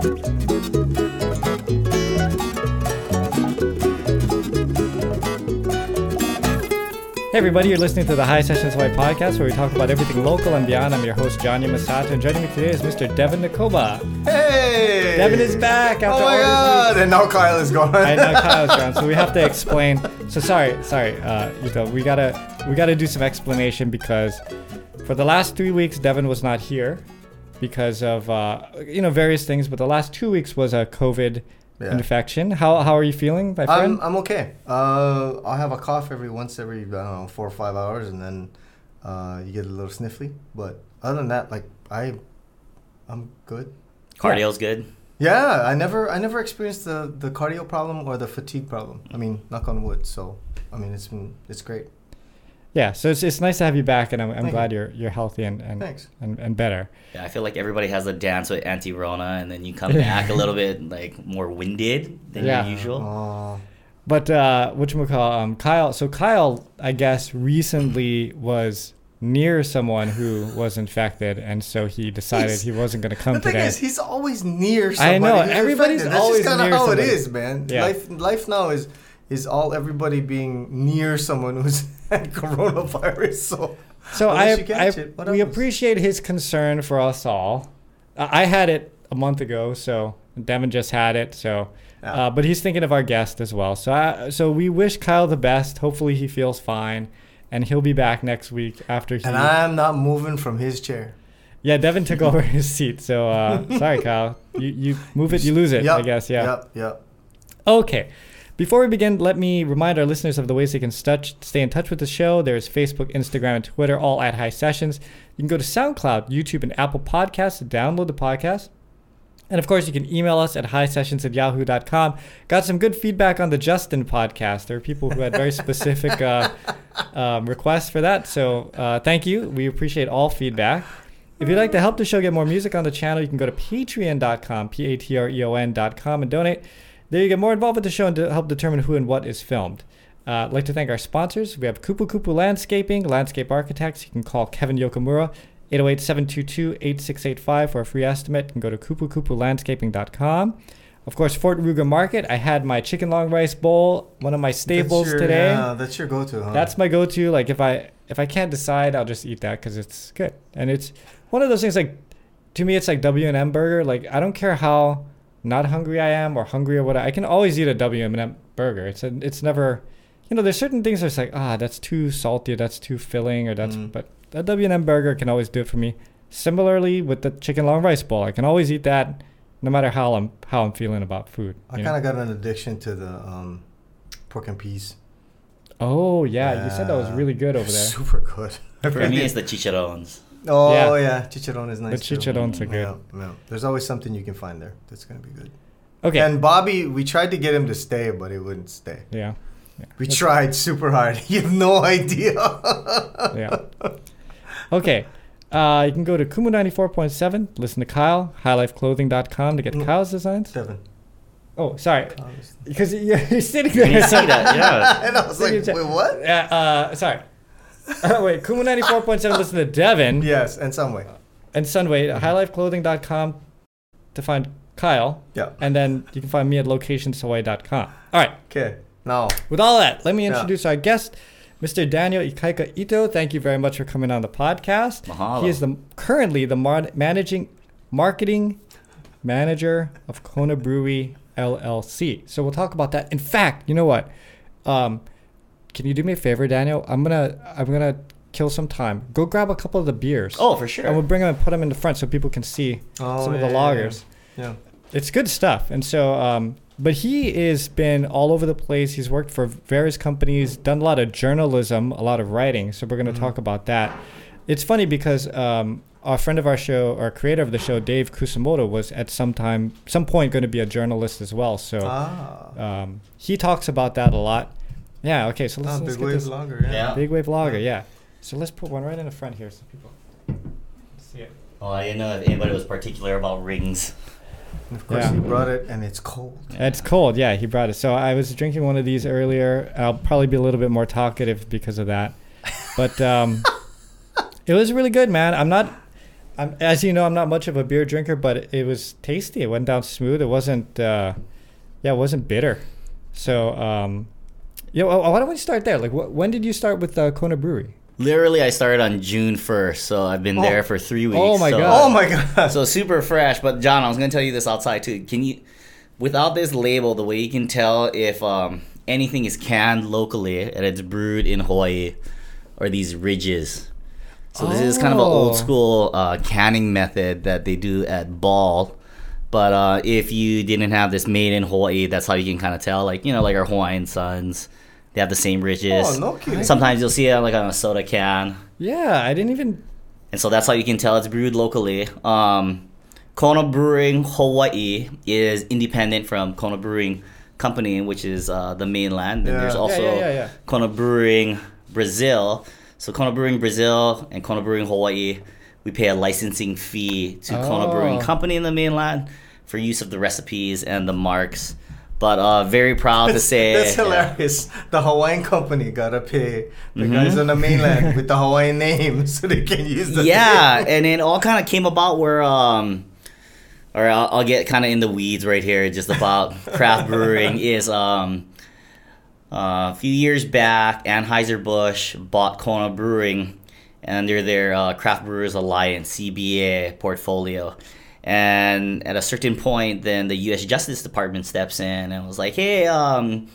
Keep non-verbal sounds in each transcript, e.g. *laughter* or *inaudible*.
Hey everybody, you're listening to the High Sessions Hawaii podcast where we talk about everything local and beyond. I'm your host, Johnny Masato, and joining me today is Mr. Devin Nakoba. Hey! Devin is back after Oh my god! And now Kyle is gone. I know *laughs* Kyle's gone, so we have to explain. So sorry, sorry, uh, Ito. We gotta we gotta do some explanation because for the last three weeks Devin was not here because of uh, you know various things, but the last two weeks was a COVID Yeah. infection. How how are you feeling, my friend? I'm, I'm okay. Uh, I have a cough every once every I don't know four or five hours, and then uh, you get a little sniffly. But other than that, like I, I'm good. Cardio's good. Yeah, I never I never experienced the the cardio problem or the fatigue problem. I mean, knock on wood. So I mean, it's been it's great. Yeah, so it's, it's nice to have you back, and I'm, I'm glad you. you're you're healthy and and, Thanks. and, and better. Yeah, I feel like everybody has a dance with anti-Rona, and then you come *laughs* back a little bit like more winded than Yeah. usual. Oh, But uh, what you call um, Kyle? So Kyle, I guess, recently was near someone who was infected, and so he decided He's- he wasn't going to come the thing today. is, he's always near I somebody. know, who's everybody's infected. That's always just kind of near how somebody. it is, man. Yeah. Life life now is is all everybody being near someone who's *laughs* had coronavirus. So so I, I it, we happens? appreciate his concern for us all. I I had it a month ago, so Devin just had it. So, Yeah. uh, but he's thinking of our guest as well. So, I, so we wish Kyle the best. Hopefully, he feels fine, and he'll be back next week after he. and I'm not moving from his chair. Yeah, Devin took over *laughs* his seat. So uh, sorry, Kyle. You you move it, you lose it. I guess. Yeah. Yep. Yep. Okay. Before we begin, let me remind our listeners of the ways they can stay in touch with the show. There's Facebook, Instagram, and Twitter, all at High Sessions. You can go to SoundCloud, YouTube, and Apple Podcasts to download the podcast. And of course, you can email us at highsessions at yahoo.com. Got some good feedback on the Justin podcast. There are people who had very specific uh, um, requests for that. So uh, thank you. We appreciate all feedback. If you'd like to help the show get more music on the channel, you can go to patreon.com, P A T R E O N.com, and donate. There you get more involved with the show and to help determine who and what is filmed. Uh, I'd like to thank our sponsors. We have Kupu Kupu Landscaping, Landscape Architects. You can call Kevin Yokomura, 808-722-8685 for a free estimate. You can go to kupukupulandscaping.com. Of course, Fort Ruger Market. I had my chicken long rice bowl, one of my staples your, today. Yeah, that's your go-to, huh? That's my go-to. Like if I if I can't decide, I'll just eat that because it's good. And it's one of those things. Like to me, it's like W and M burger. Like I don't care how not hungry I am or hungry or what. I can always eat a W and M burger. It's a, it's never, you know. There's certain things that's like ah that's too salty, that's too filling, or that's. Mm. But a W and M burger can always do it for me. Similarly with the chicken long rice bowl, I can always eat that, no matter how I'm how I'm feeling about food. I kind of got an addiction to the um, pork and peas. Oh yeah, you said that was really good over *laughs* there. Super good. I For me, *laughs* it's the chicharrones. Oh Yeah. yeah, chicharron is nice. too. chicharrones are good. Yeah, yeah. There's always something you can find there that's gonna be good. Okay. And Bobby, we tried to get him to stay, but he wouldn't stay. yeah. yeah. We That's- tried super hard. *laughs* You have no idea. yeah. Okay. Uh, you can go to Kumu 94.7, listen to Kyle, highlifeclothing.com to get Mm. Kyle's designs. Seven. Oh, sorry. Because you're, *laughs* you're sitting there. You see that? Yeah. *laughs* and I was like, Signature- wait, what? Yeah, uh, sorry. Uh, *laughs* wait, Kumu 94.7, listen to Devin. Yes, and some way. And Sunway, highlifeclothing.com to find Kyle. Yeah. And then you can find me at locationshawaii.com. All right. Okay. Now, With all that, let me Yeah. introduce our guest, Mr. Daniel Ikaika Ito. Thank you very much for coming on the podcast. Mahalo. He is the currently the mar- managing marketing manager of Kona Brewery LLC. So we'll talk about that. In fact, you know what? Um, can you do me a favor, Daniel? I'm gonna I'm gonna kill some time. Go grab a couple of the beers. Oh, for sure. And we'll bring them and put them in the front so people can see oh, some of yeah, the yeah, lagers Yeah. it's good stuff and so um, but he has been all over the place he's worked for various companies done a lot of journalism a lot of writing so we're going to Mhm. talk about that it's funny because um, a friend of our show our creator of the show dave Kusumoto, was at some time some point going to be a journalist as well so Ah. um, he talks about that a lot yeah okay so let's, Ah, let's big get wave this lager. Yeah. Yeah. big wave lager yeah so let's put one right in the front here so people see it Well, I didn't know if anybody was particular about rings. And of course, Yeah. he brought it, and it's cold. It's cold, yeah. He brought it. So I was drinking one of these earlier. I'll probably be a little bit more talkative because of that, but um, *laughs* it was really good, man. I'm not. I'm, as you know, I'm not much of a beer drinker, but it, it was tasty. It went down smooth. It wasn't, uh, yeah, it wasn't bitter. So, um, you know, why don't we start there? Like, wh- when did you start with uh, Kona Brewery? Literally, I started on June 1st, so I've been Oh. there for three weeks. Oh my so- God. Oh my god. *laughs* So super fresh. But John, I was gonna tell you this outside too. Can you, without this label, the way you can tell if um, anything is canned locally and it's brewed in Hawaii, are these ridges. So this is kind of an Oh. old school uh, canning method that they do at Ball. But uh, if you didn't have this made in Hawaii, that's how you can kind of tell. Like you know, like our Hawaiian Suns, they have the same ridges. Oh, no kidding. Sometimes you'll see it like on a soda can. Yeah, I didn't even. And so that's how you can tell it's brewed locally. Um, Kona Brewing Hawaii is independent from Kona Brewing Company, which is uh, the mainland. And Yeah. there's Yeah, also yeah, yeah, yeah. Kona Brewing Brazil. So Kona Brewing Brazil and Kona Brewing Hawaii, we pay a licensing fee to Kona Oh. Brewing Company in the mainland for use of the recipes and the marks. But uh, very proud to say that's yeah. hilarious. The Hawaiian company gotta pay the Mhm. guys on the mainland with the Hawaiian name *laughs* so they can use the yeah, name. *laughs* and it all kind of came about where, um, or I'll, I'll get kind of in the weeds right here, just about *laughs* craft brewing. Is um, uh, a few years back, Anheuser Busch bought Kona Brewing under their uh, Craft Brewers Alliance (CBA) portfolio. And at a certain point, then the U.S. Justice Department steps in and was like, "Hey, um,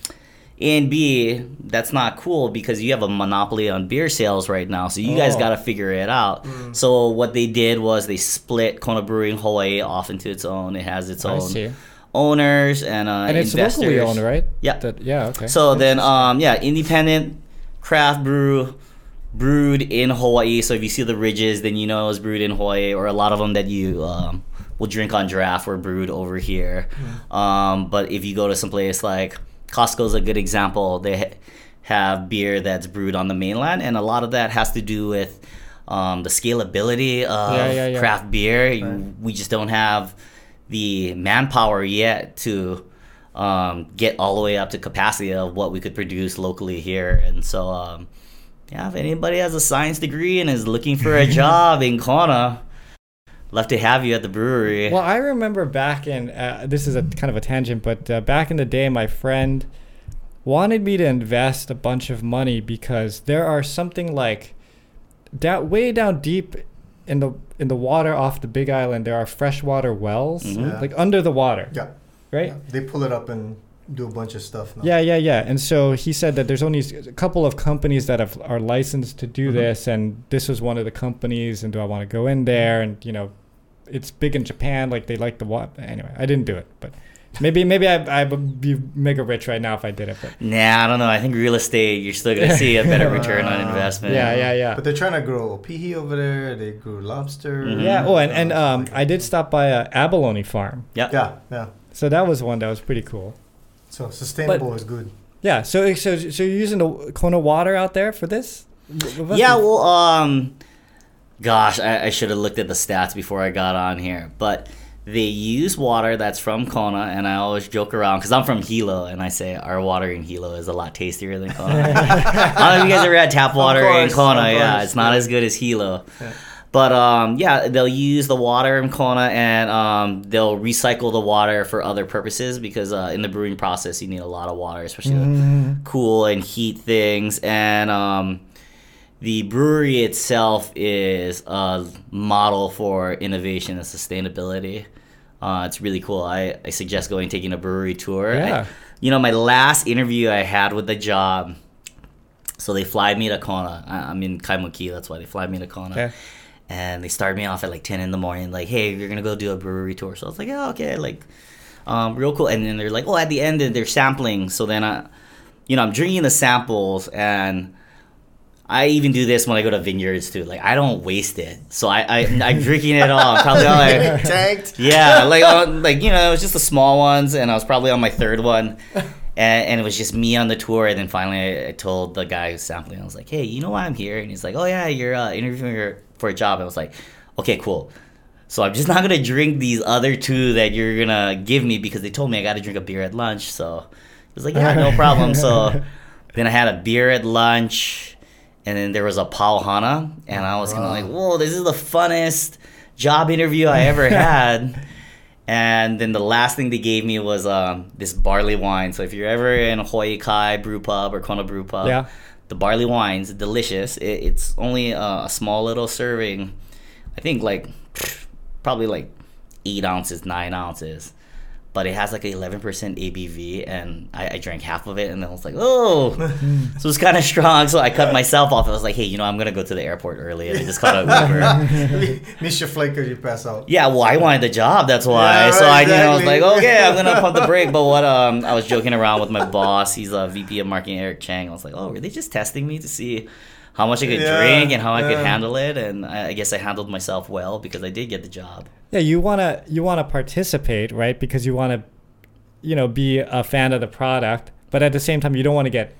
A and B, that's not cool because you have a monopoly on beer sales right now. So you guys Oh. got to figure it out." So what they did was they split Kona Brewing Hawaii off into its own. It has its I own see. owners and uh, And it's investors. locally owned, right? Yeah. That, yeah. Okay. So then, um, yeah, independent craft brew brewed in Hawaii. So if you see the ridges, then you know it was brewed in Hawaii, or a lot of them that you um, will drink on draft were brewed over here. Um, but if you go to some place like Costco's a good example. They ha- have beer that's brewed on the mainland, and a lot of that has to do with um, the scalability of Yeah, yeah, yeah. craft beer. We just don't have the manpower yet to um, get all the way up to capacity of what we could produce locally here. And so, um, yeah, if anybody has a science degree and is looking for a *laughs* job in Kona, love to have you at the brewery. Well, I remember back in uh, this is a kind of a tangent, but uh, back in the day, my friend wanted me to invest a bunch of money because there are something like that way down deep in the in the water off the Big Island. There are freshwater wells, Mhm. Yeah. like under the water, Yeah. right? Yeah. They pull it up and do a bunch of stuff now. Yeah, yeah, yeah. And so he said that there's only a couple of companies that have, are licensed to do Mhm. this, and this was one of the companies. And do I want to go in there? And you know, it's big in Japan. Like they like the what? Anyway, I didn't do it, but maybe maybe I I would be mega rich right now if I did it. But Nah, I don't know. I think real estate, you're still going to see a better return on *laughs* investment. yeah, yeah, yeah. But they're trying to grow pihi over there. They grew lobster. Mhm. Yeah. Oh, and and um, I did stop by a abalone farm, Yeah. Yeah, yeah. so that was one that was pretty cool. So sustainable is good. Yeah. So so so you're using the Kona water out there for this? Yeah, well, um, gosh, I, I should have looked at the stats before I got on here, but they use water that's from Kona, and I always joke around because I'm from Hilo, and I say our water in Hilo is a lot tastier than Kona. *laughs* I don't know if you guys ever had tap water in Kona. of Yeah, it's not yeah. as good as Hilo. Yeah. But um, yeah, they'll use the water in Kona and um, they'll recycle the water for other purposes because uh, in the brewing process you need a lot of water, especially to Mm, cool and heat things. And um, the brewery itself is a model for innovation and sustainability. Uh, it's really cool. I, I suggest going taking a brewery tour. I- you know, my last interview I had with the job, so they fly me to Kona. I- I'm in Kaimuki, that's why they fly me to Kona Okay. And they started me off at like 10 in the morning like hey you're gonna go do a brewery tour so i was like yeah okay like um, real cool and then they're like oh at the end they're sampling so then i you know i'm drinking the samples and i even do this when i go to vineyards too like i don't waste it so i, I i'm *laughs* drinking it all probably on *laughs* like Tanked. yeah, like uh, like you know, it was just the small ones, and I was probably on my third one, *laughs* and, and it was just me on the tour. And then finally, I, I told the guy who's sampling, I was like, "Hey, you know why I'm here?" And he's like, "Oh yeah, you're uh, interviewing her for a job." I was like, "Okay, cool." So I'm just not gonna drink these other two that you're gonna give me because they told me I got to drink a beer at lunch. So he was like, "Yeah, no *laughs* problem." So then I had a beer at lunch, and then there was a pauhana, and I was kind of like, "Whoa, this is the funnest." job interview I ever *laughs* had. And then the last thing they gave me was um, this barley wine. So if you're ever in Hawaii Kai Brew Pub or Kona Brew Pub, Yeah. The barley wine's delicious. It, it's only a, a small little serving. I think like probably like eight ounces, nine ounces. But it has like an 11% ABV, and I, I drank half of it, and then I was like, oh. *laughs* so it's kind of strong. So I cut myself off. I was like, hey, you know, I'm going to go to the airport early. And I just called an Uber. Miss your flake because you pass out. Yeah, well, I wanted the job. That's why. Yeah, so I, you know, I was like, okay, I'm gonna *laughs* pump the brake. But what? Um, I was joking around with my boss. He's a VP of marketing, Eric Chang. I was like, oh, were they just testing me to see how much I could Yeah, drink and how I could handle it? And I, I guess I handled myself well because I did get the job. Yeah, you wanna you wanna participate, right? Because you wanna, you know, be a fan of the product, but at the same time, you don't want to get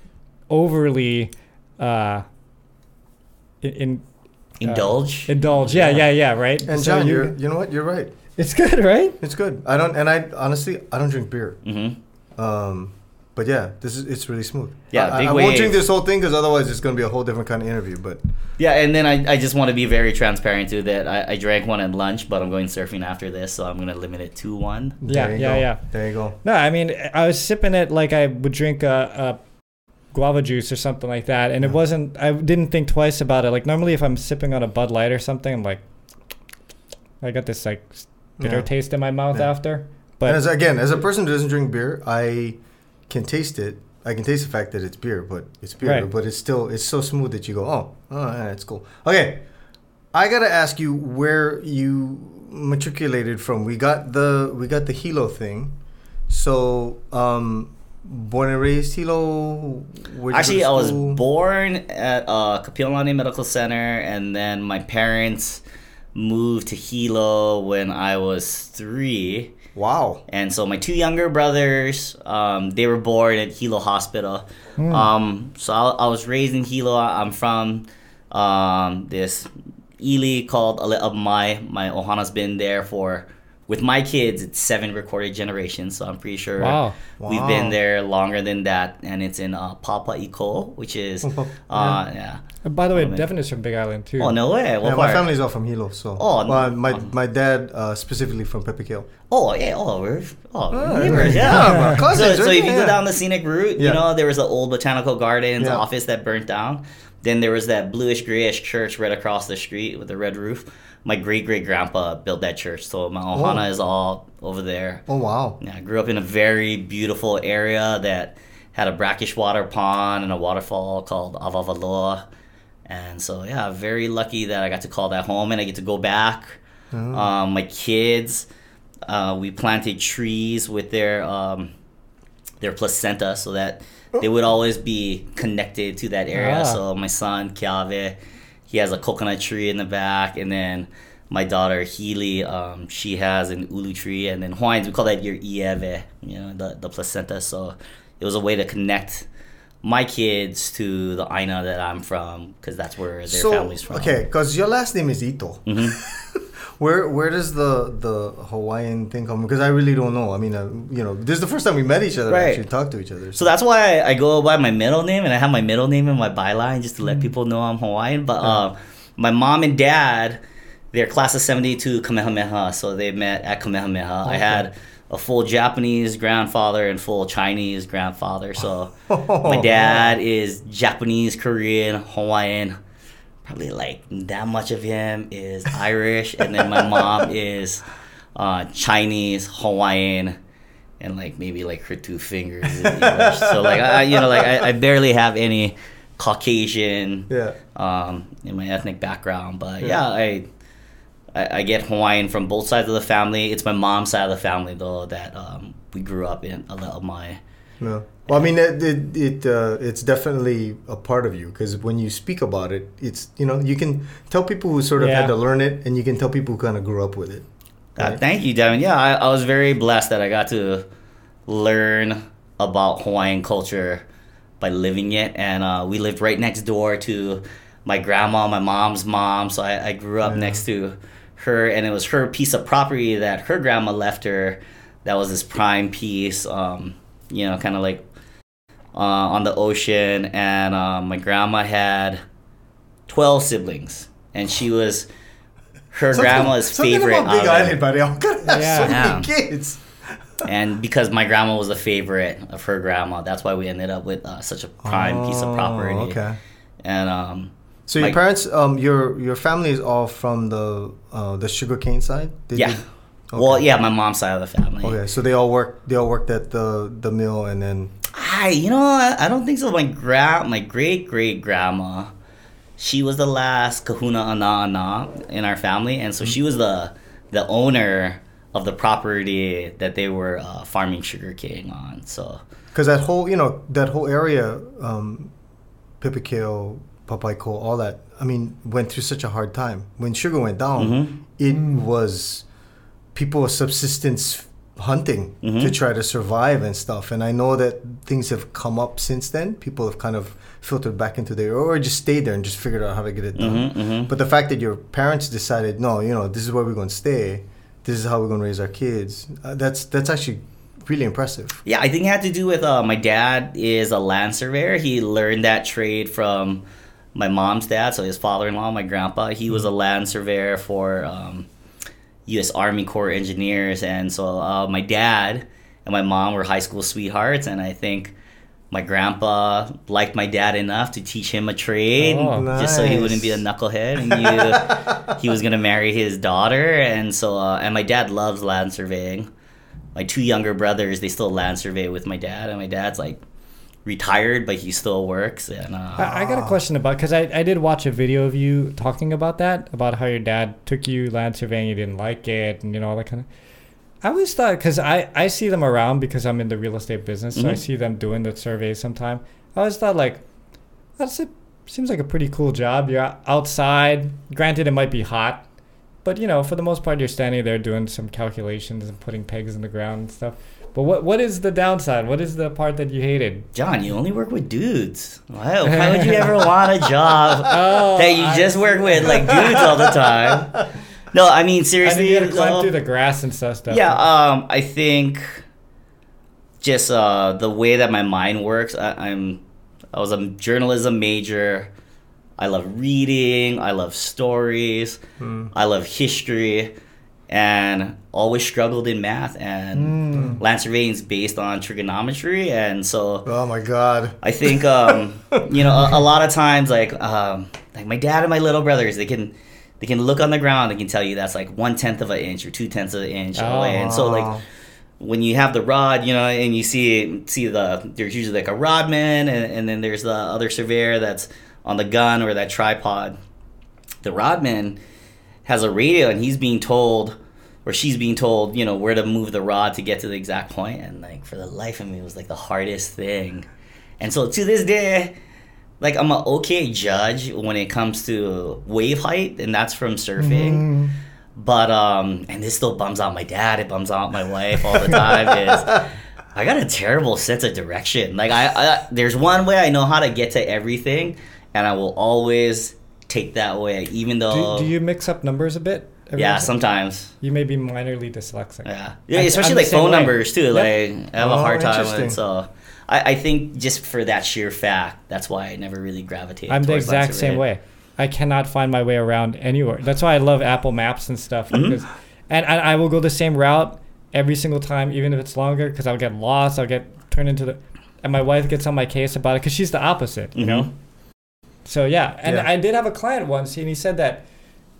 overly, uh, in, in Indulge. indulge. Yeah, yeah, yeah, right. And So John, you- you're, you know what? You're right. it's good, right? It's good. I don't, and I honestly, I don't drink beer. hmm Um, but yeah, this is it's really smooth. Yeah, I, big I won't drink this whole thing because otherwise it's gonna be a whole different kind of interview. But Yeah, and then I, I just want to be very transparent too that I, I drank one at lunch, but I'm going surfing after this, so I'm gonna limit it to one. Yeah, yeah, go. yeah. There you go. No, I mean, I was sipping it like I would drink a, a guava juice or something like that, and it wasn't. I didn't think twice about it. Like normally, if I'm sipping on a Bud Light or something, I'm like, I got this like bitter Yeah. taste in my mouth Yeah. after. and But as again, as a person who doesn't drink beer, I can taste it. I can taste the fact that it's beer, but it's beer. Right. But it's still it's so smooth that you go, oh, oh, yeah, it's cool. Okay, I gotta ask you where you matriculated from. We got the we got the Hilo thing. So, um, born and raised Hilo. Where'd you go Actually, I was born at uh, Kapiolani Medical Center, and then my parents moved to Hilo when I was three. Wow. And so my two younger brothers, um, they were born at Hilo Hospital. Hmm. Um, so I, I was raised in Hilo. I'm from um, this ili called Ale Abmai. My ohana's been there for, with my kids, it's seven recorded generations. So I'm pretty sure Wow. we've Wow. been there longer than that. And it's in uh, Papaikou, which is, Oh, uh, yeah. By the way, man. Devin is from Big Island too. Oh, no way. What Yeah, my part? family's all from Hilo, so. Oh, Well, my my dad uh, specifically from Pepeekeo. Oh yeah, oh we're oh, Oh, neighbors, yeah, yeah. we're cousins, so, so if you Yeah. go down the scenic route, you know there was the old botanical gardens Yeah. office that burnt down. Then there was that bluish grayish church right across the street with the red roof. My great great grandpa built that church, so my ohana Oh. is all over there. Oh wow. Yeah, I grew up in a very beautiful area that had a brackish water pond and a waterfall called Avavaloa. And so, yeah, very lucky that I got to call that home and I get to go back. Oh. Um, my kids, uh, we planted trees with their um, their placenta so that they would always be connected to that area. Ah. So my son Kiave, he has a coconut tree in the back, and then my daughter Healy, um, she has an ulu tree, and then Hawaiians we call that your iewe, you know, the the placenta. So it was a way to connect my kids to the Aina that I'm from because that's where their so family's from. okay, because your last name is Ito. hmm *laughs* Where where does the the Hawaiian thing come? Because I really don't know. I mean, uh, you know, this is the first time we met each other. Right. Actually, talked to each other. So that's why I, go by my middle name, and I have my middle name in my byline just to let people know I'm Hawaiian. But uh, my mom and dad, they're class of '72 Kamehameha, so they met at Kamehameha. I had a full Japanese grandfather and full Chinese grandfather. So *laughs* my dad is Japanese, Korean, Hawaiian. Probably like that much of him is Irish, and then my mom *laughs* is uh, Chinese, Hawaiian, and like maybe like her two fingers is English. so like I, you know, like I, I barely have any Caucasian yeah. um, in my ethnic background, but Yeah. yeah, I, I I get Hawaiian from both sides of the family. It's my mom's side of the family though that um, we grew up in. A lot of my No. Well, I mean, it it, it uh, it's definitely a part of you because when you speak about it, it's you know you can tell people who sort of Yeah. had to learn it, and you can tell people who kind of grew up with it. Uh, thank you, Devin. Yeah, I, I was very blessed that I got to learn about Hawaiian culture by living it. And uh, we lived right next door to my grandma, my mom's mom. So I, I grew up Yeah. next to her, and it was her piece of property that her grandma left her. That was this prime piece, um, you know, kind of like uh, on the ocean. And uh, my grandma had 12 siblings, and she was her Something- grandma's something favorite about Big oven. Island, buddy. I'm gonna have Yeah. so Yeah. many kids. and *laughs* because my grandma was a favorite of her grandma, that's why we ended up with uh, such a prime piece of property. Oh, Okay. And um, So your My- parents, um, your your family is all from the uh, the sugarcane side. They yeah, did- well, yeah, my mom's side of the family. Okay, so they all work. They all worked at the the mill, and then I, you know, I, I don't think so. My gra- my great great grandma, she was the last Kahuna Ana Ana in our family, and so she was the the owner of the property that they were uh, farming sugarcane on. So because that whole you know that whole area, um, Pepeekeo, Papaikou, all that. I mean, went through such a hard time when sugar went down. Mhm. It was people were subsistence hunting to Mhm. try to survive and stuff. And I know that things have come up since then. People have kind of filtered back into there, or just stayed there and just figured out how to get it done. Mhm, mhm. But the fact that your parents decided, no, you know, this is where we're going to stay. This is how we're going to raise our kids. Uh, that's that's actually really impressive. Yeah, I think it had to do with uh, my dad is a land surveyor. He learned that trade from my mom's dad, so his father-in-law, my grandpa. He was a land surveyor for um, U.S. Army Corps Engineers, and so uh, my dad and my mom were high school sweethearts, and I think my grandpa liked my dad enough to teach him a trade, Oh. just so he wouldn't be a knucklehead, and he, *laughs* he was gonna marry his daughter, and so uh, and my dad loves land surveying. My two younger brothers they still land survey with my dad. And my dad's like retired but he still works and uh, I, I got a question about because I, I did watch a video of you talking about that about how your dad took you land surveying, you didn't like it, and you know all that kind of. I always thought because I I see them around because I'm in the real estate business, so I Mhm. see them doing the surveys sometime. I always thought like, that's a seems like a pretty cool job. You're outside. Granted, it might be hot, but you know for the most part you're standing there doing some calculations and putting pegs in the ground and stuff. But what what is the downside? What is the part that you hated? john you only work with dudes why, why would you *laughs* ever want a job *laughs* Oh, that you I just work with like dudes all the time no i mean *laughs* I seriously think you climb uh, through the grass and stuff. stuff. yeah um i think just uh the way that my mind works I, i'm i was a journalism major i love reading i love stories Hmm. I love history and always struggled in math and Mm. is based on trigonometry and so Oh my God. I think um, *laughs* you know a, a lot of times like um, like my dad and my little brothers they can they can look on the ground they can tell you that's like one tenth of an inch or two tenths of an inch away and so like Oh. when you have the rod, you know, and you see see the there's usually like a rodman, and, and then there's the other surveyor that's on the gun or that tripod. The rodman has a radio, and he's being told, or she's being told, you know, where to move the rod to get to the exact point. And like for the life of me, it was like the hardest thing. And so to this day, like I'm an okay judge when it comes to wave height, and that's from surfing. Mm. But um, and this still bums out my dad. It bums out my wife all the time. *laughs* is I got a terrible sense of direction. Like I, I, there's one way I know how to get to everything, and I will always take that way, even though. Do, do you mix up numbers a bit? yeah, sometimes. You may be minorly dyslexic. Yeah, yeah, I- especially I'm like phone way. numbers too. Yep. Like I have a Oh, hard time with So I, I think just for that sheer fact, that's why I never really gravitated. I'm the exact same way. I cannot find my way around anywhere. That's why I love Apple Maps and stuff. Mhm. Because, and I, I will go the same route every single time, even if it's longer, because I'll get lost. I'll get turned into the, and my wife gets on my case about it because she's the opposite, you know. So yeah, and Yeah. I did have a client once, and he said that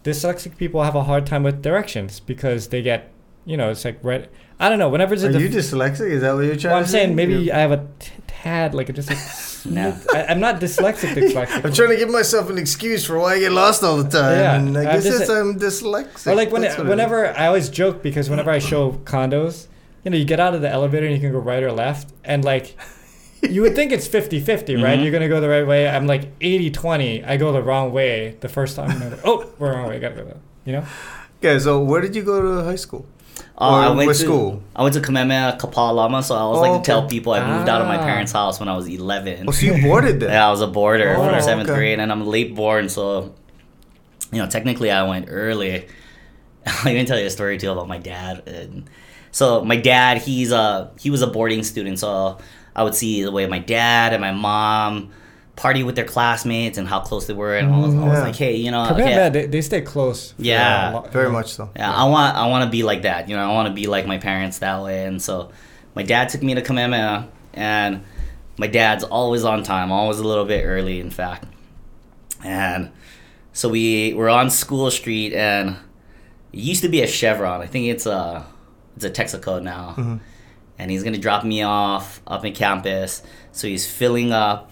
dyslexic people have a hard time with directions because they get, you know, it's like red. I don't know. Whenever it's Are a you dyslexic? Is that what you're trying well, I'm to say? saying maybe You- I have a t- tad, like just like *laughs* No. I, I'm not dyslexic. *laughs* Dyslexic. I'm trying to give myself an excuse for why I get lost all the time. Yeah, and I I'm guess I'm dyslexic. Or like when it, what it is. whenever I always joke because whenever I show condos, you know, you get out of the elevator and you can go right or left, and like you would think it's 50-50, right? Mhm. You're gonna go the right way. I'm like 80-20. I go the wrong way the first time. and I'm like, oh, we're wrong way. Gotta go. that- You know? Okay, so where did you go to high school? Uh, I went to school? I went to Kamehameha Kapalama, so I always like Oh, to tell people I moved out of my Ah. parents' house when I was 11. Oh, so you boarded there? *laughs* Yeah, I was a boarder Oh, from seventh okay. grade, and I'm late born, so you know technically I went early. *laughs* I'll even tell you a story too about my dad. And so my dad, he's a he was a boarding student, so I would see the way my dad and my mom party with their classmates and how close they were, and I was, I was like, hey, you know, Kamehameha, okay, they, they stay close. for Yeah. a Very much so. yeah, I want I want to be like that. You know, I want to be like my parents that way. And so, my dad took me to Kamehameha, and my dad's always on time, always a little bit early, in fact. And so we were on School Street, and it used to be a Chevron. I think it's a it's a Texaco now. Mm-hmm. And he's gonna drop me off up in campus. So he's filling up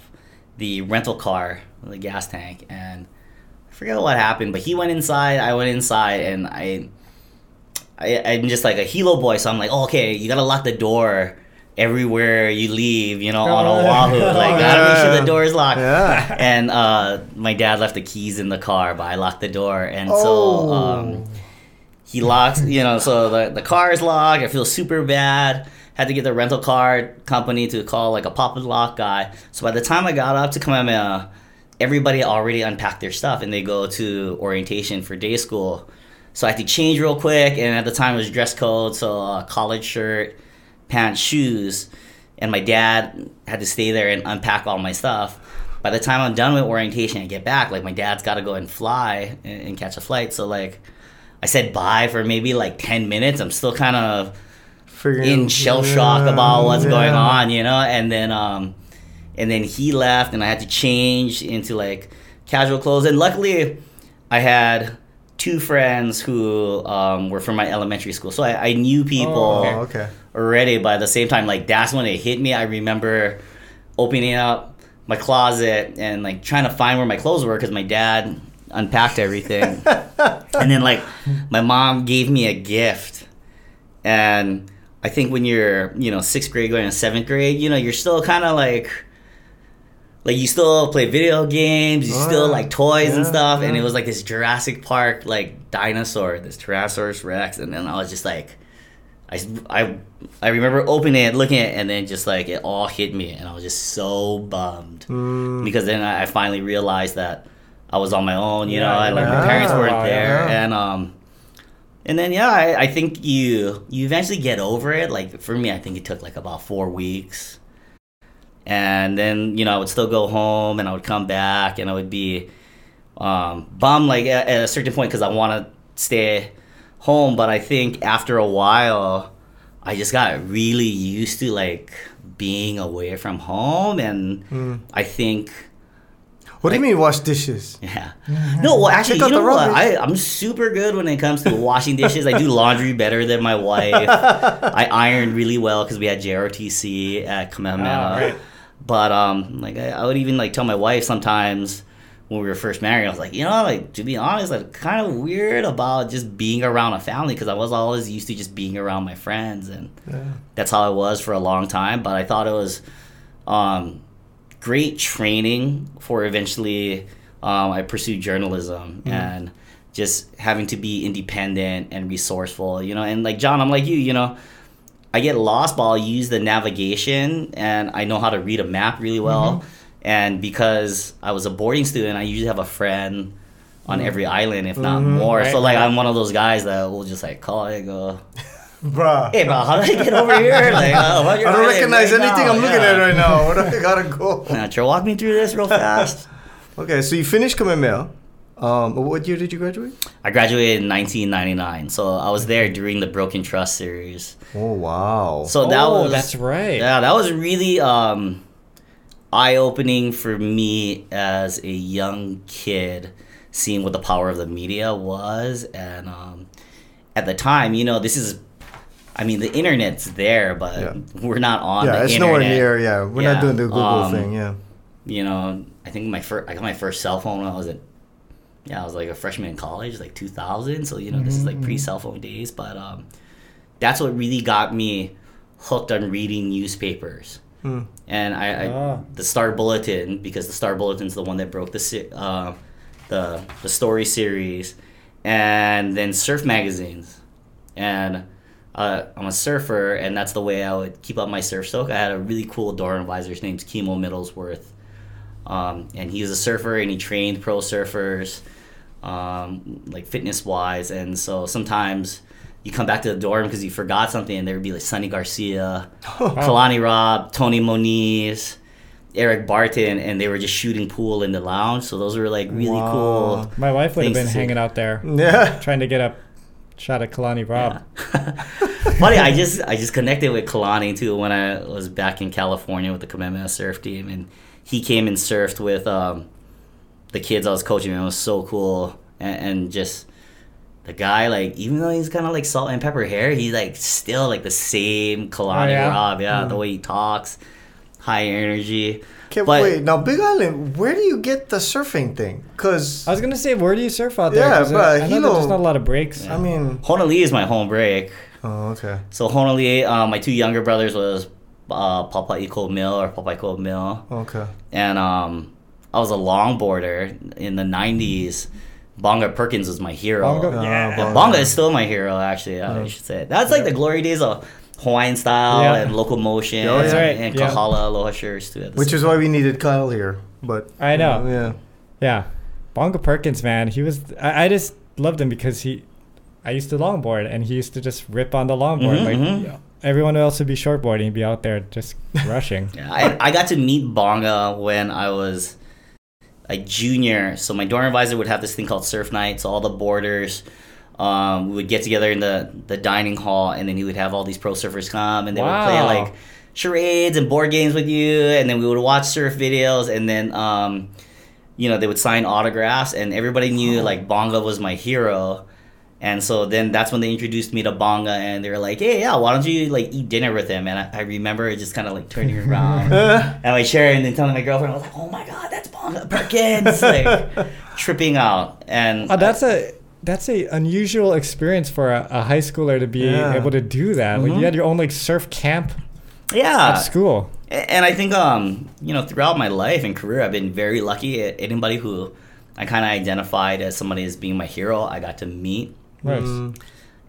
the rental car, the gas tank, and I forget what happened, but he went inside. I went inside, and I, I I'm just like a Hilo boy, so I'm like, oh, okay, you gotta lock the door everywhere you leave, you know, on Oh, Oahu. *laughs* Like, gotta make sure the door is locked. Yeah. And uh, my dad left the keys in the car, but I locked the door, and so Oh. um, he locks. You know, so the the car is locked. I feel super bad. Had to get the rental car company to call like a pop and lock guy. So by the time I got up to Kamehameha, uh, everybody already unpacked their stuff and they go to orientation for day school. So I had to change real quick, and at the time it was dress code, so a collared shirt, pants, shoes, and my dad had to stay there and unpack all my stuff. By the time I'm done with orientation and get back, like my dad's got to go and fly and, and catch a flight. So like, I said bye for maybe like ten minutes. I'm still kind of Figuring in shell shock Yeah, about what's going on, you know. And then um, and then he left, and I had to change into like casual clothes. And luckily, I had two friends who um, were from my elementary school, so I, I knew people Oh, okay. already. But at the same time, like that's when it hit me. I remember opening up my closet and like trying to find where my clothes were because my dad unpacked everything, *laughs* and then like my mom gave me a gift, and I think when you're you know sixth grade going to seventh grade, you know you're still kind of like. Like you still play video games, you Oh, still like toys and Yeah, stuff, and it was like this Jurassic Park like dinosaur, this Tyrannosaurus Rex, and then I was just like, I, I, I remember opening it, looking at it, and then just like it all hit me, and I was just so bummed. Mm, because then I I finally realized that I was on my own, you Yeah, know, and like my parents weren't Wow, there, yeah. and um, and then yeah, I, I think you you eventually get over it. Like for me, I think it took like about four weeks, and then you know I would still go home, and I would come back, and I would be um, bummed like at, at a certain point because I want to stay home, but I think after a while, I just got really used to like being away from home, and mm. I think. What do you mean wash dishes? *laughs* Yeah. No, well, actually, you know the what? I, I'm super good when it comes to washing dishes. I do laundry better than my wife. *laughs* I iron really well because we had JROTC at Kamehameha. Right. But um, like I, I would even like tell my wife sometimes when we were first married, I was like, you know, like to be honest, like kind of weird about just being around a family because I was always used to just being around my friends and Yeah. that's how I was for a long time. But I thought it was um, great training for eventually. Um, I pursued journalism mm-hmm. and just having to be independent and resourceful, you know. And like John, I'm like you, you know. I get lost, but I'll use the navigation, and I know how to read a map really well. Mm-hmm. And because I was a boarding student, I usually have a friend on mm-hmm. every island, if not more. Right, so like. I'm one of those guys that will just like call it, go, Bruh. hey bro, how do I get over here? Like, uh, I don't *laughs* recognize right anything now, I'm looking yeah. at right now. Where do I gotta go? *laughs* Now, Try walk me through this real fast. *laughs* Okay, so you finished Kamehameha. Um, what year did you graduate? I graduated in 1999, so I was there during the Broken Trust series. Oh wow. So that oh, was that's right. yeah, that was really um, eye opening for me as a young kid, seeing what the power of the media was, and um, at the time, you know, this is. I mean, the internet's there, but Yeah. we're not on yeah, the it's internet. nowhere near. Yeah, we're Yeah, not doing the Google um, thing. Yeah. you know, I think my first I got my first cell phone when I was at yeah, I was like a freshman in college, like 2000. So you know, this is like pre cell phone days, but um, that's what really got me hooked on reading newspapers. Hmm. And I, I Ah. the Star Bulletin because the Star Bulletin's the one that broke the uh, the the story series, and then surf magazines, and. Uh, I'm a surfer, and that's the way I would keep up my surf stoke. I had a really cool dorm advisor. His name's Kimo Middlesworth, um, and he was a surfer and he trained pro surfers, um, like fitness wise. And so sometimes you come back to the dorm because you forgot something, and there would be like Sunny Garcia, *laughs* Kalani Robb, Tony Moniz, Eric Barton, and they were just shooting pool in the lounge. So those were like really Wow. cool. My wife would have been hanging out there Yeah. trying to get a shot at Kalani Robb. *laughs* Funny, I just I just connected with Kalani too when I was back in California with the Kamehameha surf team, and he came and surfed with um, the kids I was coaching. And it was so cool, and, and just the guy like even though he's kind of like salt and pepper hair, he's like still like the same Kalani Oh, yeah? Robb. Yeah, the way he talks, high energy. Okay, But- wait. Now, Big Island, where do you get the surfing thing? Cause I was gonna say, where do you surf out there? Yeah, uh, but I know Hilo- there's not a lot of breaks. I mean, Honoli'i is my home break. oh okay. So Honoli'i, um, my two younger brothers was uh, Papaikou Mill or Papaikou Mill. Okay. and um, I was a longboarder in the '90s. Bonga Perkins was my hero. Bonga? Uh, Yeah. And Bonga is still my hero, actually. I should say that's like the glory days of Hawaiian style Yeah. and Local Motion Oh, yeah. That's right, and yeah. Kahala Aloha shirts too. Which same is why we needed Kyle here, but I know. Yeah. Yeah, Bonga Perkins, man, he was. I, I just loved him because he. I used to longboard, and he used to just rip on the longboard. Mhm, like mhm. everyone else would be shortboarding, he'd be out there just *laughs* rushing. Yeah, I, I got to meet Bonga when I was a junior. So my dorm advisor would have this thing called surf night. So all the boarders um, we would get together in the, the dining hall, and then he would have all these pro surfers come, and they would play like charades and board games with you, and then we would watch surf videos, and then um, you know they would sign autographs, and everybody knew like Bonga was my hero. And so then that's when they introduced me to Bonga, and they were like, "Hey, yeah, why don't you like eat dinner with him?" And I, I remember just kind of like turning *laughs* around and my chair, and then telling my girlfriend, "I was like, oh my god, that's Bonga Perkins!" like *laughs* tripping out. And Oh, that's a that's a unusual experience for a, a high schooler to be Yeah. able to do that. Like Mhm. you had your own like surf camp yeah, at school. And I think, um, you know, throughout my life and career, I've been very lucky. Anybody who I kind of identified as somebody as being my hero, I got to meet. Right. Mm,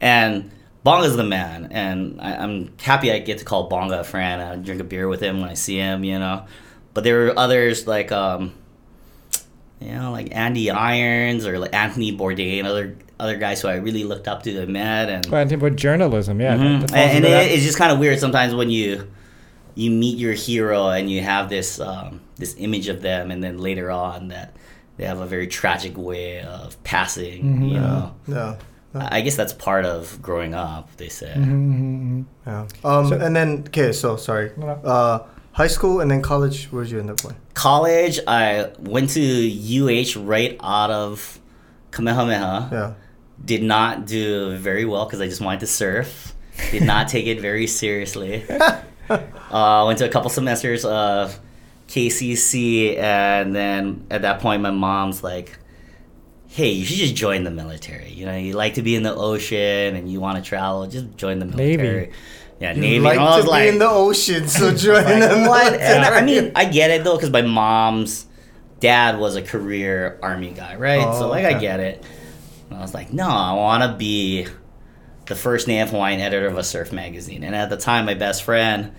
And Bonga's the man, and I, I'm happy I get to call Bonga a friend. I drink a beer with him when I see him, you know. But there were others like, um, you know, like Andy Irons or like Anthony Bourdain, and other other guys who I really looked up to and met, and But I think with journalism, yeah. that- Mhm. that falls and, and it, it's just kind of weird sometimes when you you meet your hero and you have this um, this image of them, and then later on that they have a very tragic way of passing. Mhm. You know, yeah. I I guess that's part of growing up. They say. Mhm, mhm, mhm. Yeah. Um, So- and then okay, so sorry. No, no. Uh, high school and then college. Where'd you end up going? College, I went to UH right out of Kamehameha. Yeah. Did not do very well because I just wanted to surf. Did not *laughs* take it very seriously. *laughs* uh, went to a couple semesters of KCC, and then at that point, my mom's like, "Hey, you should just join the military. You know, you like to be in the ocean and you want to travel. Just join the Navy. military." Yeah, You Navy. like I to was be like, in the ocean, so *laughs* join like, the what? military. *laughs* And I mean, I get it though, because my mom's dad was a career army guy, right? Oh, so like, I get it. And I was like, no, I want to be the first native Hawaiian editor of a surf magazine. And at the time, my best friend,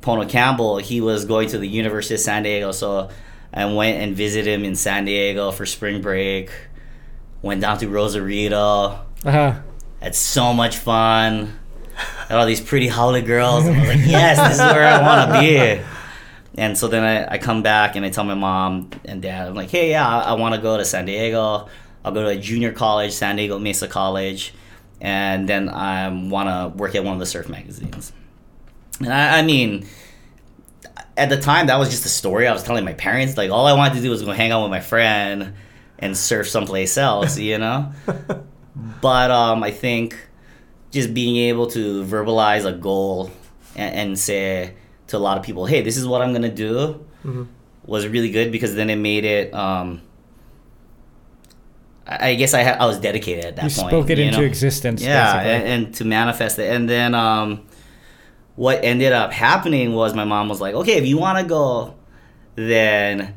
Pono Campbell, he was going to the University of San Diego, so I went and visited him in San Diego for spring break. Went down to Rosarito Uh-huh. had so much fun. All these pretty haole girls. And I was like, yes, this is where I want to be. And so then I, I come back and I tell my mom and dad, I'm like, hey, yeah, I, I want to go to San Diego. I'll go to a junior college, San Diego Mesa College. And then I want to work at one of the surf magazines. And I, I mean, at the time, that was just a story I was telling my parents. Like, all I wanted to do was go hang out with my friend and surf someplace else, you know? *laughs* but um, I think just being able to verbalize a goal and, and say to a lot of people, "Hey, this is what I'm gonna do," Mhm. was really good because then it made it. Um, I guess I ha- I was dedicated at that You point. spoke it you into know? existence. Yeah, and, and to manifest it, and then um, what ended up happening was my mom was like, "Okay, if you want to go, then."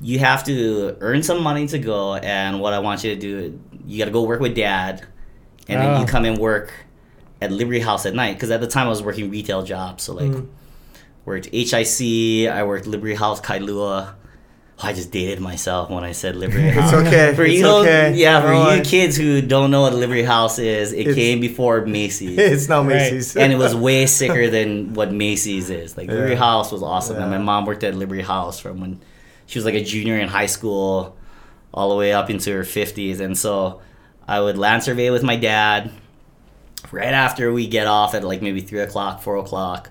You have to earn some money to go, and what I want you to do, you got to go work with dad, and then Ah. you come and work at Liberty House at night. Because at the time I was working retail jobs, so like Mhm. worked HIC, I worked Liberty House, Kailua, I just dated myself when I said Liberty *laughs* House. It's okay. For it's you, okay. yeah, for Don't you kids who don't know what Liberty House is, it came before Macy's. *laughs* It's not Right. Macy's. and it was *laughs* way sicker than what Macy's is. Like Liberty Yeah. House was awesome, and my mom worked at Liberty House from when she was like a junior in high school, all the way up into her fifties. And so I would land survey with my dad. Right after we get off at like maybe three o'clock, four o'clock,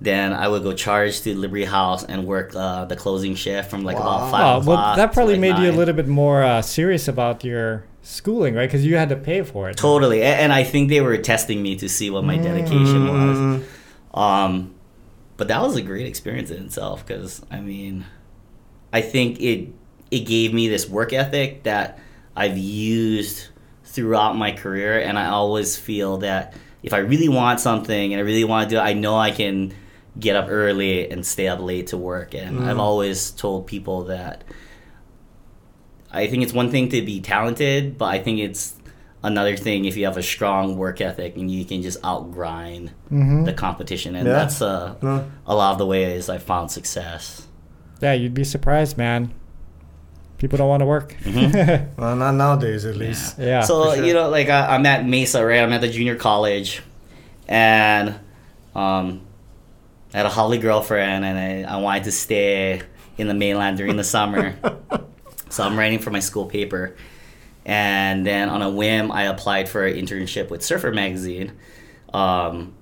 then I would go charge to Liberty House and work uh, the closing shift from like Wow. about Oh, five well, o'clock. that to, probably like, made you a little bit more uh, serious about your schooling, right? Because you had to pay for it. Totally, A- and I think they were testing me to see what my dedication was. Mm, Um, but that was a great experience in itself because I mean, I think it it gave me this work ethic that I've used throughout my career, and I always feel that if I really want something and I really want to do it, I know I can get up early and stay up late to work. And I've always told people that I think it's one thing to be talented, but I think it's another thing if you have a strong work ethic and you can just outgrind Mm-hmm. the competition, and Yeah. that's uh, No. a lot of the ways I found success. Yeah, you'd be surprised, man. People don't want to work. Well, not nowadays, at least. yeah. so sure. you know, like I, I'm at Mesa, right? I'm at the junior college, and um, I had a haole girlfriend, and I, I wanted to stay in the mainland during the summer. *laughs* so I'm writing for my school paper, and then on a whim, I applied for an internship with Surfer Magazine. Um,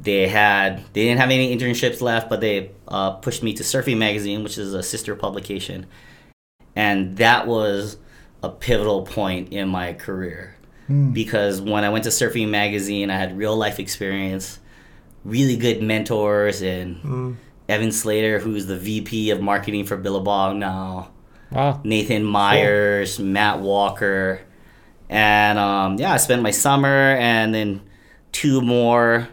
they had they didn't have any internships left, but they uh, pushed me to Surfing Magazine, which is a sister publication, and that was a pivotal point in my career Mm. because when I went to Surfing Magazine, I had real life experience, really good mentors, and Mm. Evan Slater, who's the VP of marketing for Billabong now, Wow. Nathan Myers, Matt Walker, and um, yeah, I spent my summer and then two more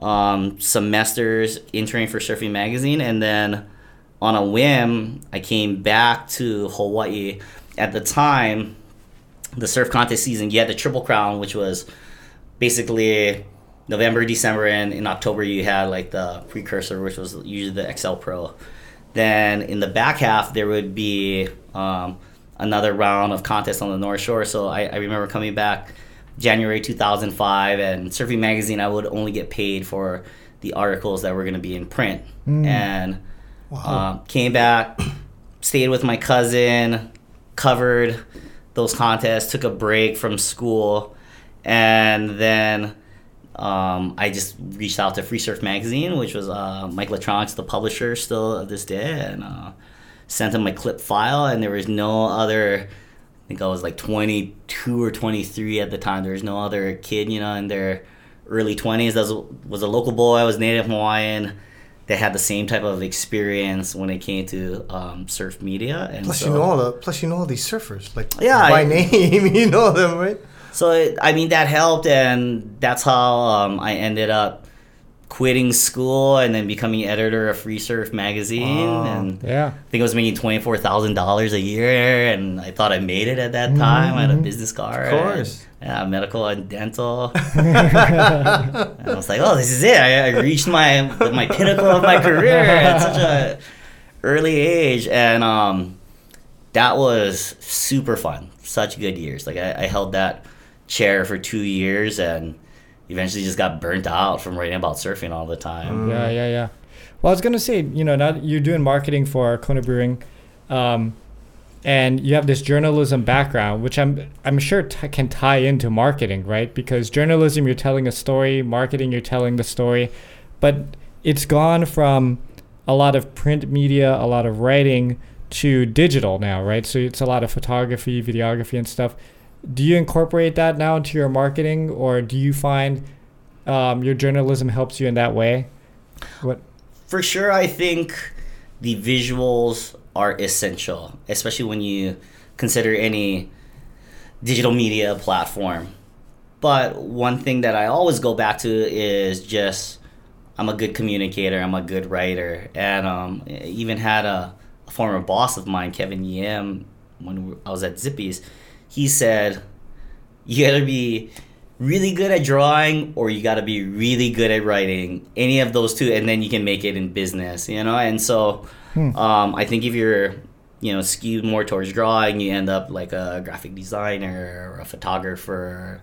um, semesters interning for Surfing Magazine, and then on a whim, I came back to Hawaii. At the time, the surf contest season, you had the Triple Crown, which was basically November, December, and in October you had like the precursor, which was usually the XL Pro. Then in the back half there would be um, another round of contests on the North Shore. So I, I remember coming back January 2005, and Surfing Magazine I would only get paid for the articles that were going to be in print, and um, came back, stayed with my cousin, covered those contests, took a break from school, and then um, I just reached out to Free Surf Magazine, which was uh, Mike Latronic, the publisher still of this day, and uh, sent him my clip file. And there was no other. I think I was like 22 or 23 at the time. There was no other kid, you know, in their early 20s. That was, was a local boy. I was Native Hawaiian. They had the same type of experience when it came to um, surf media. And Plus, so, you know all the plus you know all these surfers like Yeah, by I- name. *laughs* You know them, right? So it, I mean that helped, and that's how um, I ended up quitting school and then becoming editor of Free Surf magazine. Wow. And Yeah. I think I was making twenty four thousand dollars a year, and I thought I made it at that time. I had a business card, Of course. And, yeah, medical and dental. *laughs* and I was like, oh, this is it. I, I reached my my pinnacle of my career at such a early age, and um, that was super fun. Such good years. Like I, I held that chair for two years, and eventually just got burnt out from writing about surfing all the time. Yeah, yeah, yeah. Well, I was gonna say, you know, now you're doing marketing for Kona Brewing, um, and you have this journalism background, which I'm I'm sure t- can tie into marketing, right? Because journalism, you're telling a story, marketing, you're telling the story, but it's gone from a lot of print media, a lot of writing to digital now, right? So it's a lot of photography, videography, and stuff. Do you incorporate that now into your marketing, or do you find um, your journalism helps you in that way? What? For sure, I think the visuals are essential, especially when you consider any digital media platform. But one thing that I always go back to is just I'm a good communicator, I'm a good writer, and um, even had a, a former boss of mine, Kevin Yim, when I was at Zippy's. He said, "You gotta be." really good at drawing or you got to be really good at writing any of those two and then you can make it in business you know and so um, i think if you're you know skewed more towards drawing, you end up like a graphic designer or a photographer,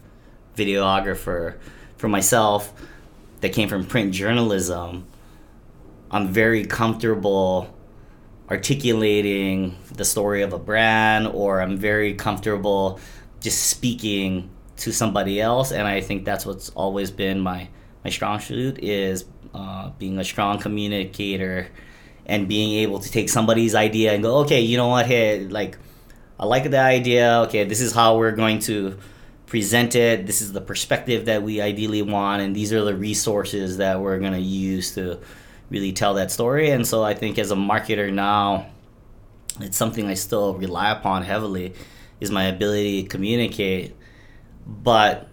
videographer. For myself, that came from print journalism, I'm very comfortable articulating the story of a brand, or I'm very comfortable just speaking to somebody else, and I think that's what's always been my my strong suit is uh, being a strong communicator and being able to take somebody's idea and go, okay, you know what, hey, like I like the idea. Okay, this is how we're going to present it. This is the perspective that we ideally want, and these are the resources that we're going to use to really tell that story. And so I think as a marketer now, it's something I still rely upon heavily is my ability to communicate, but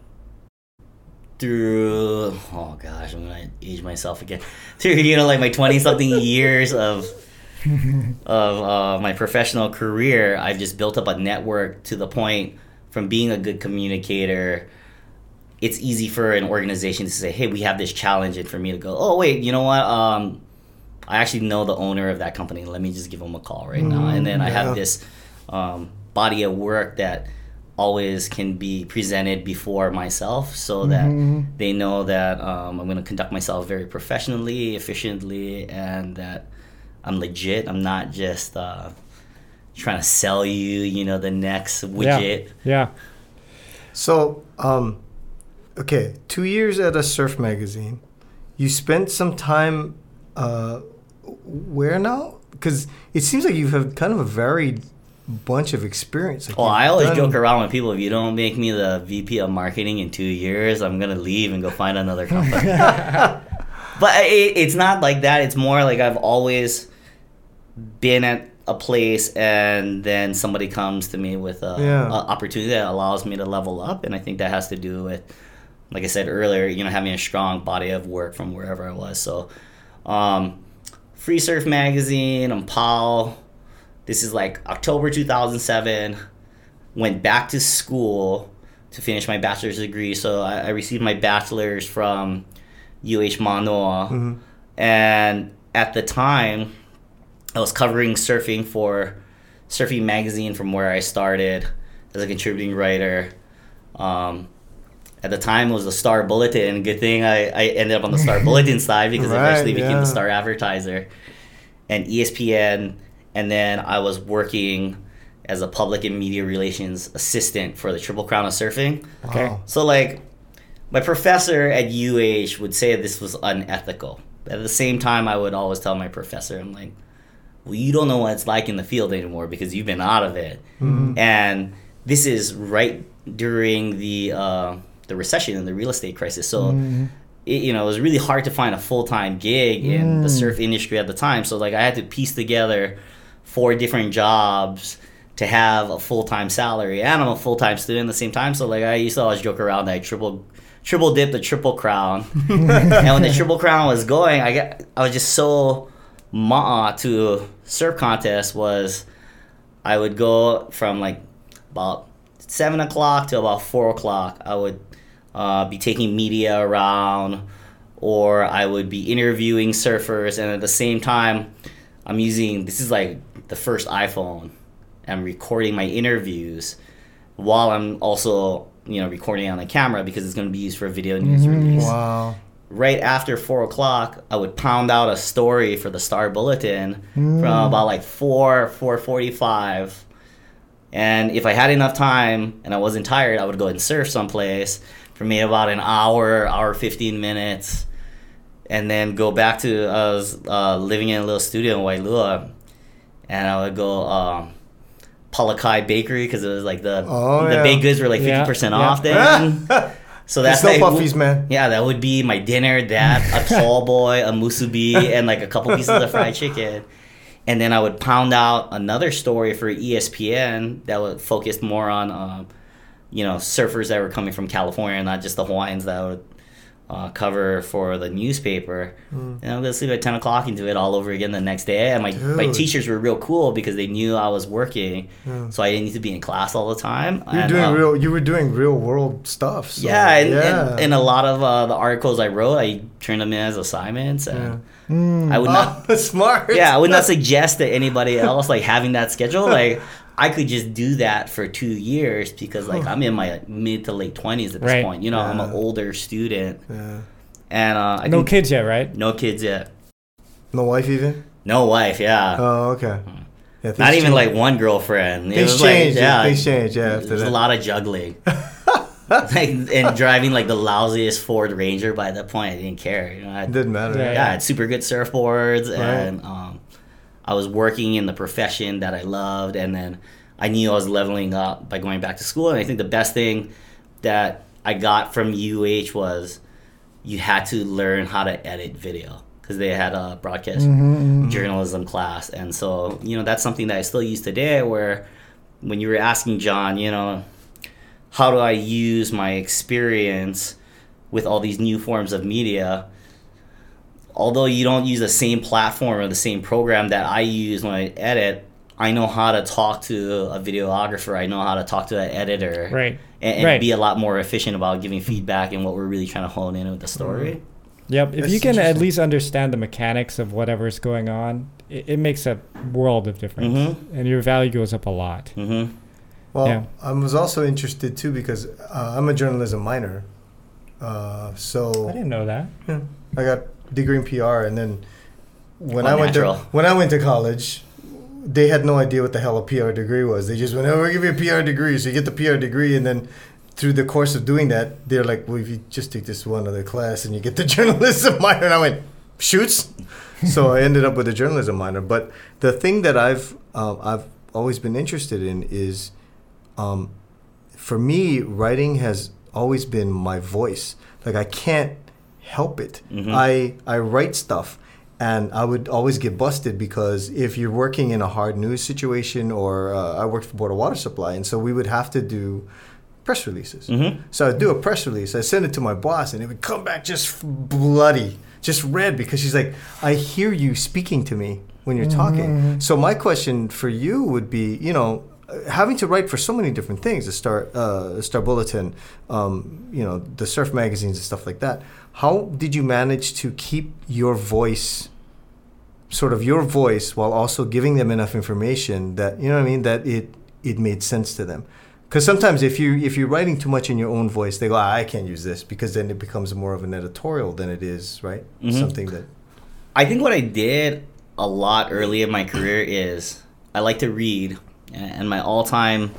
through oh gosh, I'm gonna age myself again. Through you know like my twenty something *laughs* years of of uh, my professional career, I've just built up a network to the point from being a good communicator. It's easy for an organization to say, "Hey, we have this challenge," and for me to go, "Oh, wait, you know what? Um, I actually know the owner of that company. Let me just give him a call right now." And then I have this um, body of work that always can be presented before myself so that they know that um, I'm going to conduct myself very professionally, efficiently, and that I'm legit. I'm not just uh, trying to sell you, you know, the next widget. Yeah. So, um, okay, two years at a surf magazine. You spent some time uh, where now? Because it seems like you have kind of a varied bunch of experience. Like Well, I always done- joke around with people if you don't make me the VP of marketing in two years, I'm going to leave and go find another *laughs* company. but it, it's not like that. It's more like I've always been at a place and then somebody comes to me with a, Yeah. a opportunity that allows me to level up. And I think that has to do with, like I said earlier, you know, having a strong body of work from wherever I was. So, um, Free Surf Magazine, I'm Paul. This is like October 2007. Went back to school to finish my bachelor's degree. So I, I received my bachelor's from UH Manoa. Mhm. And at the time, I was covering surfing for Surfing Magazine from where I started as a contributing writer. Um, at the time, it was the Star Bulletin. Good thing I, I ended up on the Star *laughs* Bulletin side because I Right, eventually became yeah. the Star Advertiser and ESPN. And then I was working as a public and media relations assistant for the Triple Crown of Surfing. Okay. Wow. So like my professor at UH would say this was unethical. At the same time I would always tell my professor, I'm like, Well you don't know what it's like in the field anymore because you've been out of it. And this is right during the uh, the recession and the real estate crisis. So it, you know, it was really hard to find a full time gig in the surf industry at the time. So like I had to piece together four different jobs to have a full time salary, and I'm a full time student at the same time. So like I used to always joke around that I triple triple dip the triple crown, *laughs* and when the triple crown was going, I got I was just so ma to surf contest was I would go from like about seven o'clock to about four o'clock. I would uh, be taking media around, or I would be interviewing surfers, and at the same time, I'm using this is like the first iPhone. I'm recording my interviews while I'm also you know recording on the camera because it's going to be used for a video news mm-hmm. release Wow. right after four o'clock, I would pound out a story for the Star Bulletin from mm. about like four, four forty-five. And if I had enough time and I wasn't tired, I would go and surf someplace for me about an hour, hour fifteen minutes, and then go back to uh, I was uh, living in a little studio in Wailua, and I would go um, Palakai Bakery because it was like the Oh, the yeah. baked goods were like Yeah, fifty percent yeah. off then. *laughs* So that's Snow like- puffies, man. yeah, that would be my dinner. That a *laughs* tall boy, a musubi, and like a couple pieces of fried *laughs* chicken. And then I would pound out another story for ESPN that would focus more on, um, you know, surfers that were coming from California, not just the Hawaiians that would uh, cover for the newspaper, Mm. and I'm gonna sleep at ten o'clock and do it all over again the next day. And my my teachers were real cool because they knew I was working, Yeah. so I didn't need to be in class all the time. You're And, doing um, real. You were doing real world stuff. So, yeah, and, yeah. And, and a lot of uh, the articles I wrote, I turned them in as assignments, and Mm. I would not. oh, *laughs* smart. yeah, I would not *laughs* suggest to anybody else like having that schedule. Like I could just do that for two years because like I'm in my mid to late twenties at this Right. point. You know, I'm an older student, Yeah. and uh, I no think- kids yet, right? no kids yet, No wife even. no wife. Yeah, Oh, okay. Yeah, not things even change. like one girlfriend. It Things like, change. yeah, Things change. Yeah, after There's a lot of juggling. *laughs* like and driving like the lousiest Ford Ranger by that point, I didn't care. You know, I, It didn't matter. Yeah, yeah, I had super good surfboards, Right. and um, I was working in the profession that I loved, and then I knew I was leveling up by going back to school. And I think the best thing that I got from UH was you had to learn how to edit video because they had a broadcast Mm-hmm, journalism class, and so you know that's something that I still use today. Where when you were asking John, you know, how do I use my experience with all these new forms of media? Although you don't use the same platform or the same program that I use when I edit, I know how to talk to a videographer. I know how to talk to an editor, Right. and, and Right. be a lot more efficient about giving feedback and what we're really trying to hone in with the story. Yep. If That's you can at least understand the mechanics of whatever's going on, it, it makes a world of difference, Mhm. and your value goes up a lot. Mm-hmm. Well, Yeah. I was also interested too because uh, I'm a journalism minor. Uh, so I didn't know that. Yeah. I got degree in PR, and then when Oh, I went to when I went to college, they had no idea what the hell a PR degree was. They just went, "Oh, we'll give you a PR degree." So you get the PR degree, and then through the course of doing that, they're like, "Well, if you just take this one other class, and you get the *laughs* journalism minor," and I went, "Shoots." so I ended up with a journalism minor. But the thing that I've um, I've always been interested in is, um, for me, writing has always been my voice. Like I can't help it. Mhm. I I write stuff, and I would always get busted because if you're working in a hard news situation, or uh, I worked for Board of Water Supply, and so we would have to do press releases. Mm-hmm. So I'd do a press release. I send it to my boss, and it would come back just bloody, just red, because she's like, "I hear you speaking to me when you're talking." So my question for you would be, you know, uh, having to write for so many different things, the Star, uh, Star Bulletin, um, you know, the surf magazines and stuff like that. How did you manage to keep your voice? Sort of your voice while also giving them enough information that you know what I mean that it it made sense to them because sometimes if you if you're writing too much in your own voice, they go, ah, "I can't use this," because then it becomes more of an editorial than it is, right? Mhm. Something that I think what I did a lot early in my career is I like to read, and my all-time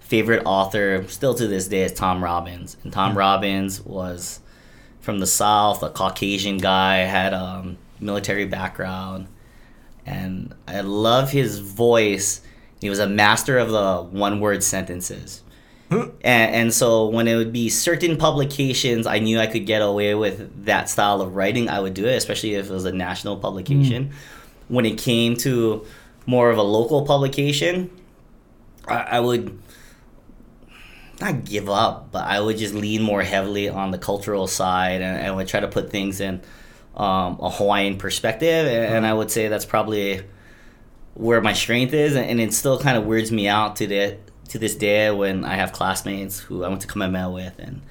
favorite author, still to this day, is Tom Robbins. And Tom Robbins was from the South, a Caucasian guy, had a military background, and I love his voice. He was a master of the one-word sentences. And, and so when it would be certain publications, I knew I could get away with that style of writing. I would do it, especially if it was a national publication. Mm. When it came to more of a local publication, I, I would not give up, but I would just lean more heavily on the cultural side, and I would try to put things in um, a Hawaiian perspective. And, and I would say that's probably where my strength is, and, and it still kind of weirds me out to the to this day when I have classmates who I went to Kamehameha with, and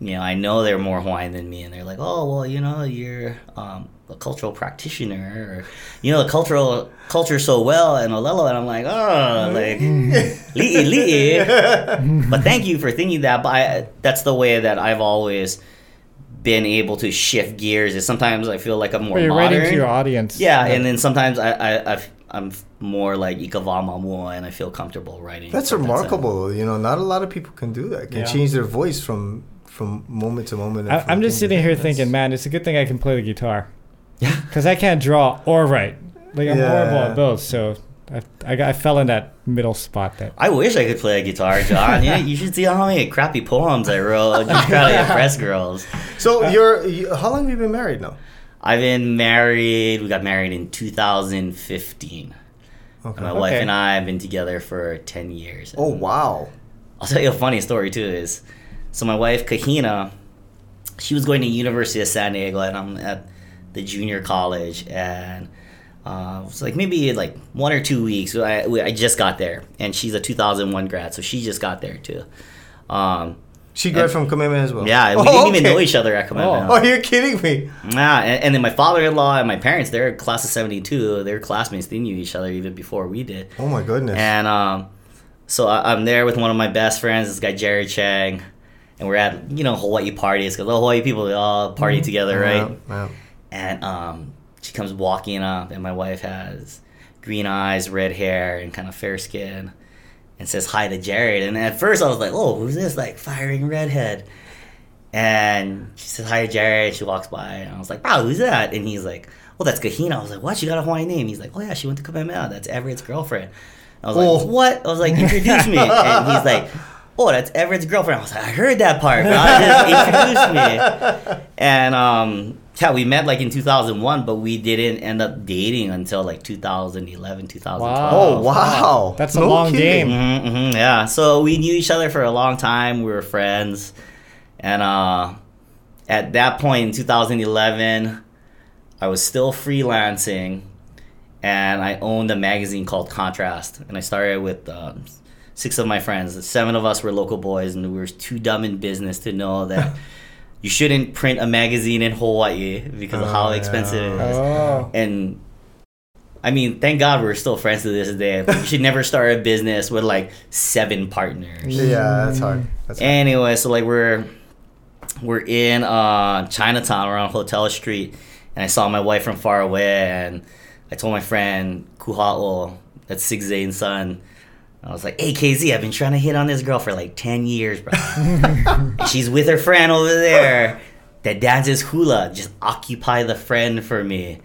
you know I know they're more Hawaiian than me, and they're like, "Oh, well, you know, you're um, a cultural practitioner, or you know, the cultural culture so well in Olelo," and I'm like, "Oh, like *laughs* li'i li'i," but thank you for thinking that. But I, that's the way that I've always been able to shift gears. Is sometimes I feel like I'm more But you're modern. writing to your audience. Yeah, and then sometimes I, I I've, I'm more like Ikava Mamua and I feel comfortable writing. that's from that remarkable. You know, not a lot of people can do that. Can Yeah. change their voice from from moment to moment. I, I'm just sitting here thing. thinking, man, it's a good thing I can play the guitar. Yeah. Because I can't draw or write. Like, I'm horrible at both. So I, I, got, I fell in that middle spot that. I wish I could play a guitar, John. you, you should see how many crappy poems I wrote just trying to impress girls. *laughs* So you're you, how long have you been married now? I've been married. We got married in 2015. Okay. My wife and I have been together for 10 years. Oh wow. I'll tell you a funny story too. Is so my wife Kahina, she was going to University of San Diego, and I'm at the junior college, and uh, it was like maybe like one or two weeks. I, we- I just got there, and she's a 2001 grad, so she just got there too. Um, She graduated from Kamehameha as well. yeah, we *laughs* Oh, didn't even know each other at Kamehameha. Oh, you're kidding me. Yeah, and, and then my father-in-law and my parents, they're class of 72. They're classmates. They knew each other even before we did. Oh my goodness. And um, so I, I'm there with one of my best friends, this guy Jerry Chang, and we're at you know Hawaii parties because the Hawaii people they all party together, right? Yeah, yeah. And um, she comes walking up, and my wife has green eyes, red hair, and kind of fair skin, and says hi to Jared. And at first I was like, "Oh, who's this like firing redhead?" And she says hi to Jared. She walks by, and I was like, "Wow, who's that?" And he's like, "Well, that's Kahina." I was like, "What? She got a Hawaiian name?" He's like, "Oh yeah, she went to Kamehameha. That's Everett's girlfriend." I was Oh. like, "What?" I was like, "Introduce me." *laughs* And he's like, "Oh, that's Everett's girlfriend." I was like, "I heard that part, I just introduced me." *laughs* And um, yeah, we met like in 2001, but we didn't end up dating until like 2011, 2012. Wow. Oh wow. That's a long game. hmm hmm yeah. So we knew each other for a long time. We were friends, and uh, at that point in 2011, I was still freelancing, and I owned a magazine called Contrast, and I started with um, six of my friends. Seven of us were local boys, and we were too dumb in business to know that. *laughs* You shouldn't print a magazine in Hawaii because of how Oh, expensive it yeah. is Oh. and I mean, thank God we're still friends to this day. But you should never start a business with like seven partners. Yeah, that's hard. That's hard. Anyway, so like we're we're in uh, Chinatown, we're on Hotel Street, and I saw my wife from far away, and I told my friend Kuha'o, that's Sig Zane's son. I was like, "Hey KZ, I've been trying to hit on this girl for like ten years, bro. *laughs* she's with her friend over there that dances hula. Just occupy the friend for me."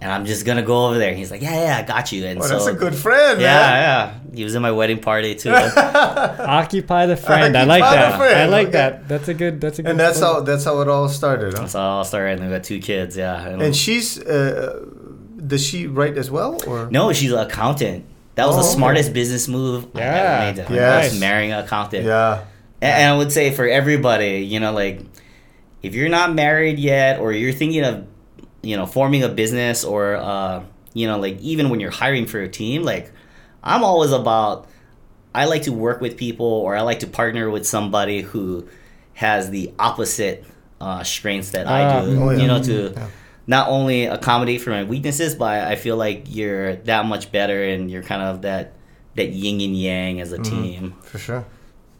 And I'm just gonna go over there. And he's like, yeah, yeah, I got you. And Oh, so, that's a good friend, yeah, man. yeah. He was in my wedding party too. *laughs* Occupy the friend. I like that. I like okay. that. That's a good. That's a good. And that's quote. how that's how it all started, huh? That's how I'll start. And we got two kids. Yeah. And- And she's uh, does she write as well or no, she's an accountant. That was Oh, the okay. smartest business move I ever made. I Yes. was marrying an accountant. Yeah. And, and I would say for everybody, you know, like if you're not married yet, or you're thinking of, you know, forming a business, or uh, you know, like even when you're hiring for a team, like I'm always about. I like to work with people, or I like to partner with somebody who has the opposite uh, strengths that Ah, I do. oh, yeah. You know, to Yeah. Not only accommodate for my weaknesses, but I feel like you're that much better, and you're kind of that that yin and yang as a Mm-hmm. team. For sure.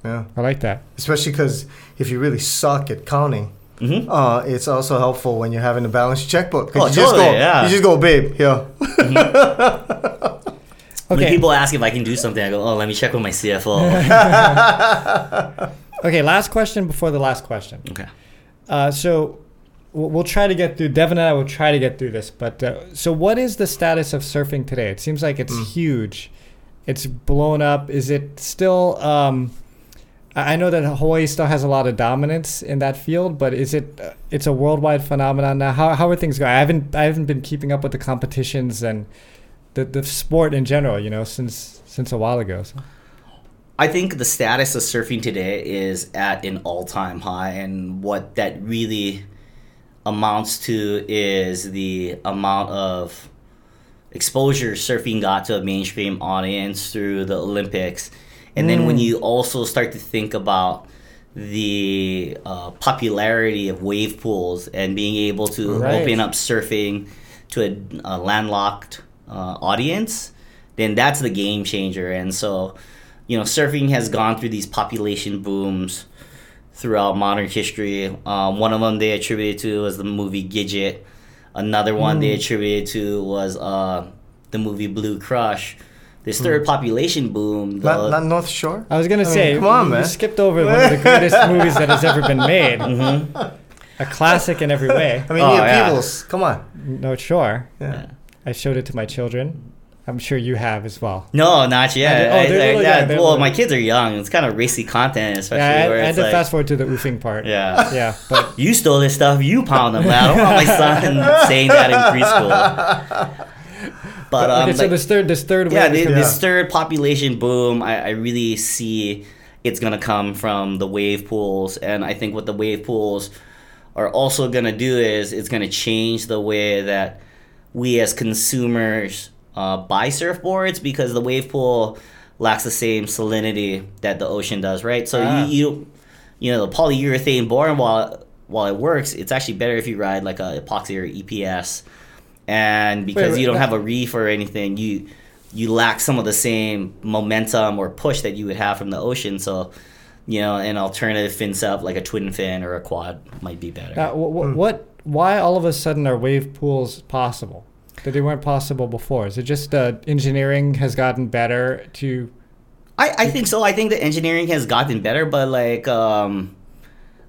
Yeah. I like that. Especially because if you really suck at counting, hmm uh, it's also helpful when you're having a balanced checkbook. Oh, you just go, yeah. You just go, babe, here. *laughs* When Okay. people ask if I can do something, I go, "Oh, let me check with my CFO." *laughs* *laughs* Okay. Last question before the last question. okay. Uh, so we'll, try to get through. Devin and I will try to get through this. But uh, so, what is the status of surfing today? It seems like it's Mm. huge. It's blown up. Is it still? Um, I know that Hawaii still has a lot of dominance in that field, but is it? Uh, it's a worldwide phenomenon now. How, how are things going? I haven't I haven't been keeping up with the competitions and the the sport in general. You know, since since a while ago. So. I think the status of surfing today is at an all-time high, and what that really amounts to is the amount of exposure surfing got to a mainstream audience through the Olympics, and then when Mm. you also start to think about the uh, popularity of wave pools and being able to Right. open up surfing to a, a landlocked uh, audience, then that's the game changer. And so, you know, surfing has gone through these population booms throughout modern history. Um, one of them they attributed to was the movie Gidget. Another one they attributed to was uh, the movie Blue Crush. This third population boom, the, not, not North Shore? I was gonna I mean, say, come on, you man. skipped over one of the greatest *laughs* movies that has ever been made. Mhm. A classic in every *laughs* way. I mean, Oh, yeah, yeah. Peebles. Come on. No, sure. Yeah. Yeah. I showed it to my children. I'm sure you have as well. No, not yet. Oh, they're I- yeah, they're well, little- my kids are young. It's kind of racy content, especially Yeah, I, where I had it's to like, fast forward to the oofing part. *laughs* yeah, Yeah, but *laughs* you stole this stuff, you pound them. I don't want my son *laughs* saying that in preschool. But um, okay, so this third, this third yeah, Yeah. this third population boom, I, I really see it's gonna come from the wave pools, and I think what the wave pools are also going to do is it's going to change the way that we as consumers uh, buy surfboards because the wave pool lacks the same salinity that the ocean does, right? So Ah. you, you you know the polyurethane board while while it works, it's actually better if you ride like a epoxy or EPS, and because wait, you don't that- have a reef or anything, you you lack some of the same momentum or push that you would have from the ocean. So, you know, an alternative fin sub like a twin fin or a quad might be better. Now, wh- wh- what? Why all of a sudden are wave pools possible? That they weren't possible before? Is it just uh, engineering has gotten better to? I, I think so. I think the engineering has gotten better, but like um,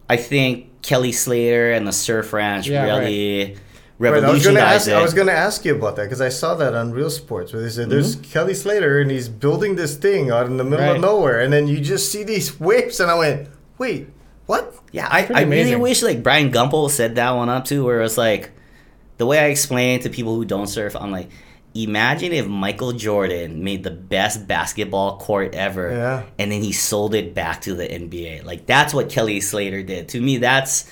I think Kelly Slater and the Surf Ranch Yeah, really Right, I was gonna revolutionized ask. I was gonna ask you about that because I saw that on Real Sports where they said there's Mm-hmm. Kelly Slater and he's building this thing out in the middle Right. of nowhere, and then you just see these *laughs* waves, and I went, "Wait, what?" Yeah, I, pretty I really wish like Bryant Gumbel said that one up too, where it's like the way I explain it to people who don't surf, I'm like, imagine if Michael Jordan made the best basketball court ever, Yeah. and then he sold it back to the NBA. Like that's what Kelly Slater did. To me, that's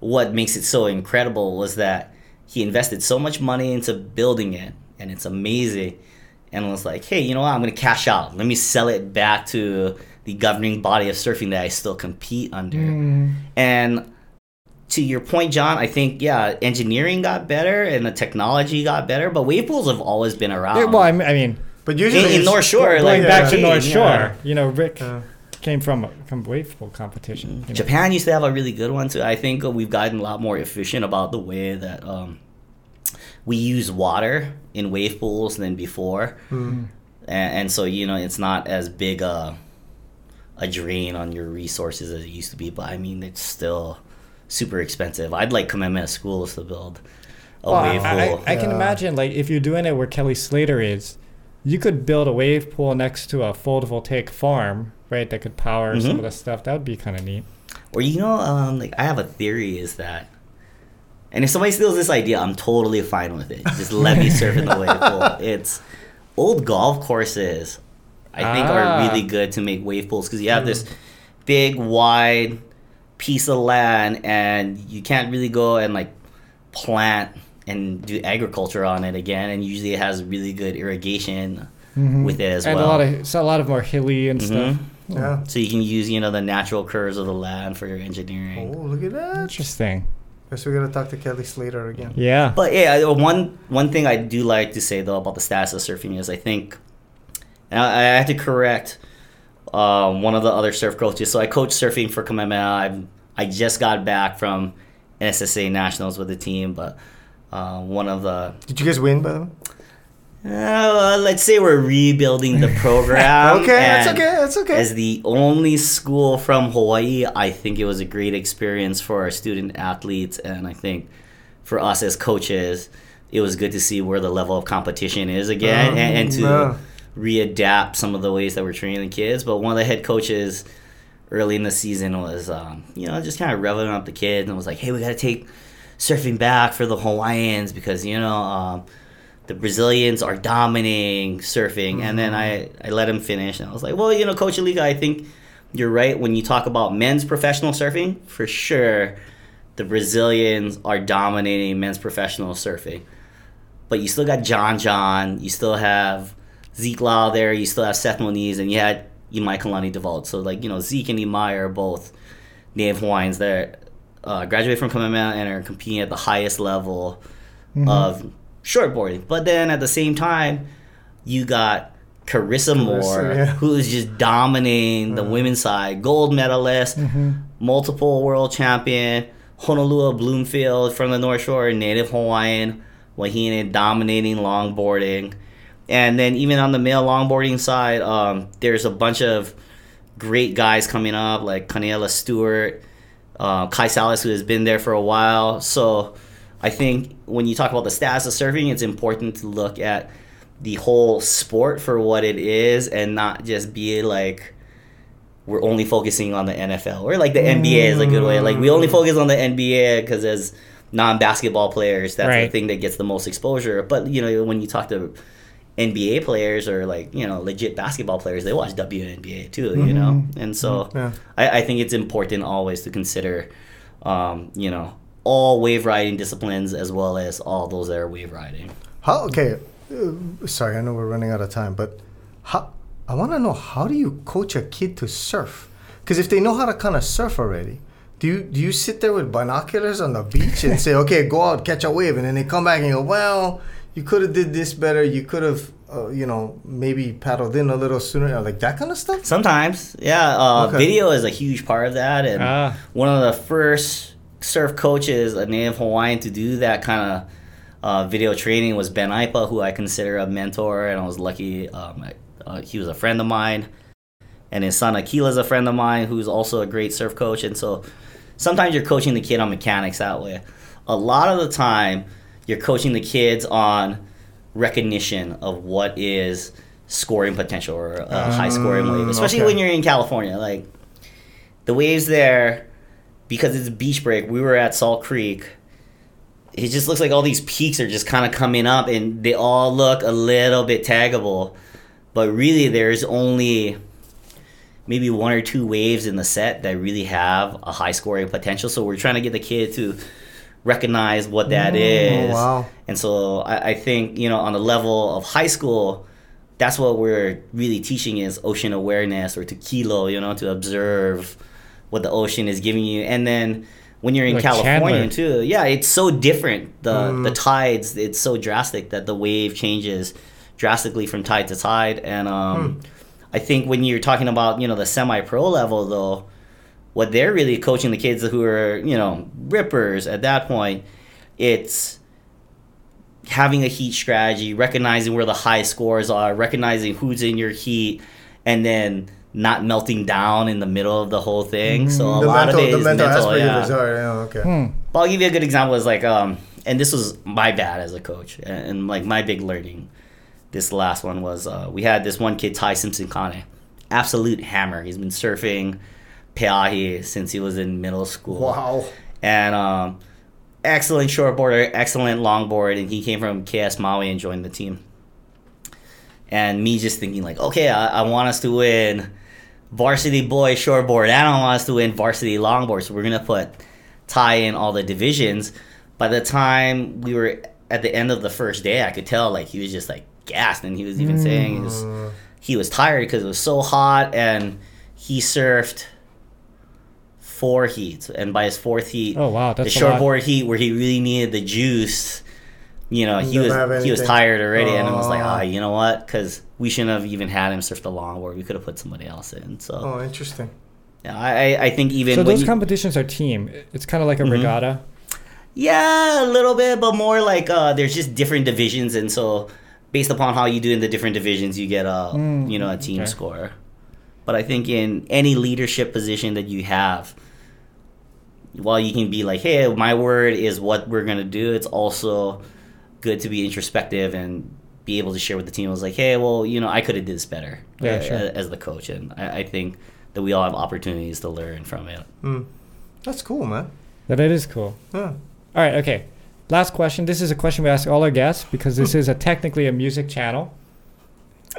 what makes it so incredible was that he invested so much money into building it, and it's amazing. And was like, hey, you know what? I'm gonna cash out. Let me sell it back to the governing body of surfing that I still compete under. Mm, And to your point, John, I think yeah, engineering got better and the technology got better, but wave pools have always been around. yeah, well, I mean, I mean, But usually in, in North Shore, going like back to yeah, North yeah. Shore, you know, Rick Yeah. came from from wave pool competition. you know. Japan used to have a really good one too. I think we've gotten a lot more efficient about the way that um, we use water in wave pools than before, Hmm. and, and so you know it's not as big a a drain on your resources as it used to be. But I mean, it's still super expensive. I'd like Kamehameha schools to build a Well, wave I, pool. I, I can Yeah. imagine like if you're doing it where Kelly Slater is, you could build a wave pool next to a photovoltaic farm, right? That could power some Mhm. of the stuff. That would be kind of neat. Or you know, um, like I have a theory is that, and if somebody steals this idea, I'm totally fine with it. Just let me surf in the wave *laughs* pool. It's old golf courses. I think Ah. are really good to make wave pools because you have this big wide piece of land and you can't really go and like plant and do agriculture on it again and usually it has really good irrigation with it as and well a lot of it's a lot of more hilly and stuff. Mhm. Yeah. so you can use you know the natural curves of the land for your engineering Oh, look at that. Interesting. Guess we gotta talk to Kelly Slater again. Yeah. But yeah, one one thing I do like to say though about the status of surfing is I think, and I, I have to correct uh, one of the other surf coaches. So I coach surfing for Kamehameha. I I just got back from NSSA nationals with the team, but uh, one of the Did you guys win, by the way? uh, let's say we're rebuilding the *laughs* program. okay, that's okay. That's okay. As the only school from Hawaii, I think it was a great experience for our student athletes, and I think for us as coaches, it was good to see where the level of competition is again, Um, and, and to yeah. Readapt some of the ways that we're training the kids. But one of the head coaches early in the season was, um, you know, just kind of revving up the kids and was like, "Hey, we got to take surfing back for the Hawaiians because you know." Um, the Brazilians are dominating surfing. And then I, I let him finish. And I was like, well, you know, Coach Aliga, I think you're right. When you talk about men's professional surfing, for sure, the Brazilians are dominating men's professional surfing. But you still got John John. You still have Zeke Lau there. You still have Seth Moniz. And you had Imaikalani deVault. So, like, you know, Zeke and Imai are both native Hawaiians that uh, graduated from Kamehameha and are competing at the highest level mm-hmm. of shortboarding. But then at the same time, you got Carissa Moore, yeah. who is just dominating the uh-huh. women's side, gold medalist, mm-hmm. multiple world champion, Honolua Blomfield from the North Shore, native Hawaiian, Wahine dominating longboarding. And then even on the male longboarding side, um, there's a bunch of great guys coming up like Kaniela Stewart, uh, Kai Salas, who has been there for a while. So I think when you talk about the status of surfing, it's important to look at the whole sport for what it is and not just be like we're only focusing on the NFL or like the NBA is a good way. Like we only focus on the NBA because as non-basketball players, that's the thing that gets the most exposure. But you know, when you talk to NBA players or like you know legit basketball players, they watch WNBA too. You know, and so Yeah. I, I think it's important always to consider um, you know, all wave riding disciplines as well as all those that are wave riding. How? Okay. Uh, sorry, I know we're running out of time, but how? I want to know how do you coach a kid to surf? Because if they know how to kind of surf already, do you do you sit there with binoculars on the beach and say, *laughs* "Okay, go out, catch a wave," and then they come back and go, "Well, you could have did this better. You could have, uh, you know, maybe paddled in a little sooner, like that kind of stuff." Sometimes, yeah. Uh, Okay. Video is a huge part of that, and Ah. one of the first surf coaches, a native Hawaiian, to do that kind of uh, video training was Ben Aipa, who I consider a mentor, and I was lucky. Um, I, uh, he was a friend of mine, and his son Akila is a friend of mine, who's also a great surf coach. And so, sometimes you're coaching the kid on mechanics that way. A lot of the time, you're coaching the kids on recognition of what is scoring potential or a high scoring wave, mm, especially okay. when you're in California. Like the waves there, because it's a beach break. We were at Salt Creek. It just looks like all these peaks are just kind of coming up, and they all look a little bit taggable, but really there's only maybe one or two waves in the set that really have a high scoring potential. So we're trying to get the kid to recognize what that mm, oh, is. Oh, wow. And so I, I think, you know, on the level of high school, that's what we're really teaching is ocean awareness or to kilo, you know, to observe what the ocean is giving you. And then when you're in Like California Chandler. too, yeah, it's so different. The mm. the tides, it's so drastic that the wave changes drastically from tide to tide. And um, hmm. I think when you're talking about, you know, the semi pro level though, what they're really coaching the kids who are, you know, rippers at that point, it's having a heat strategy, recognizing where the high scores are, recognizing who's in your heat, and then not melting down in the middle of the whole thing. So a the lot mental, of it the is mental, mental. yeah. of. Sorry, yeah, okay. Hmm. But I'll give you a good example. Is like, um, and this was my bad as a coach, and, and like my big learning. This last one was uh, we had this one kid Ty Simpson Kane, absolute hammer. He's been surfing peahi since he was in middle school Wow. and um, excellent shortboarder, excellent longboard, and he came from KS Maui and joined the team. And me just thinking like, okay, I, I want us to win varsity boy shortboard, and I want us to win varsity longboard, so we're gonna put Ty in all the divisions. By the time we were at the end of the first day, I could tell like he was just like gassed, and he was even saying he was, he was tired because it was so hot, and he surfed four heats, and by his fourth heat, Oh wow, the that's a lot. shortboard heat where he really needed the juice. You know, he was he was tired already, and I was like, Oh. ah, you know what? Because we shouldn't have even had him surf the longboard. We could have put somebody else in. So Oh, interesting. yeah, I I- I think even So those you- competitions are team. It's kind of like a Mhm. regatta. Yeah, a little bit, but more like uh, there's just different divisions, and so based upon how you do in the different divisions, you get a Mm, you know a team okay. score. But I think in any leadership position that you have, while you can be like, "Hey, my word is what we're gonna do," it's also good to be introspective and be able to share with the team. I was like, "Hey, well, you know, I could have did this better Yeah, uh, sure. as the coach," and I, I think that we all have opportunities to learn from it. Mm. That's cool, man. That it is cool. Yeah. All right, okay. Last question. This is a question we ask all our guests because this is a technically a music channel.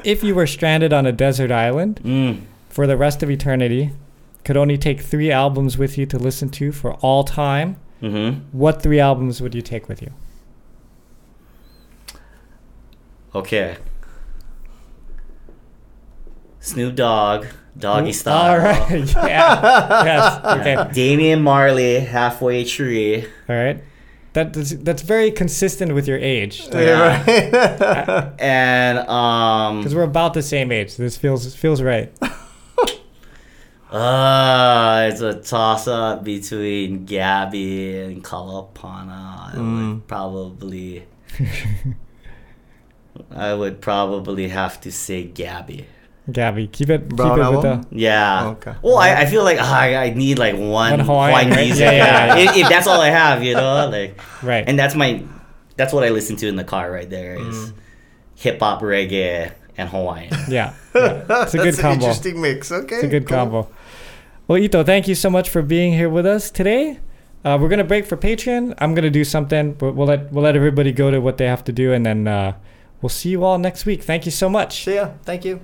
If you were stranded on a desert island Mm. for the rest of eternity, could only take three albums with you to listen to for all time, Mm-hmm. what three albums would you take with you? Okay. Snoop Dogg, Doggy Style. All right. *laughs* Yeah. yes. Okay. *laughs* Damian Marley, Halfway Tree. All right. That, that's, that's very consistent with your age. Yeah, right. *laughs* And um Because we're about the same age. So this feels feels right. Uh it's a toss up between Gabby and Kalapana. I Mm. would probably *laughs* I would probably have to say Gabby. Gabby, keep it Brown keep it with the Yeah. Okay. Well, I, I feel like ah, I, I need like one, One Hawaiian, Hawaiian right? music. Yeah, yeah, yeah. If, if that's all I have, you know, like, right. and that's my, that's what I listen to in the car right there is Mm. hip hop, reggae, and Hawaiian. yeah. yeah. It's a good *laughs* That's an combo. interesting mix. Okay. It's a good cool. combo. Well, Ito, thank you so much for being here with us today. Uh, we're gonna break for Patreon. I'm gonna do something, but we'll let we'll let everybody go to what they have to do, and then uh, we'll see you all next week. Thank you so much. See ya. Thank you.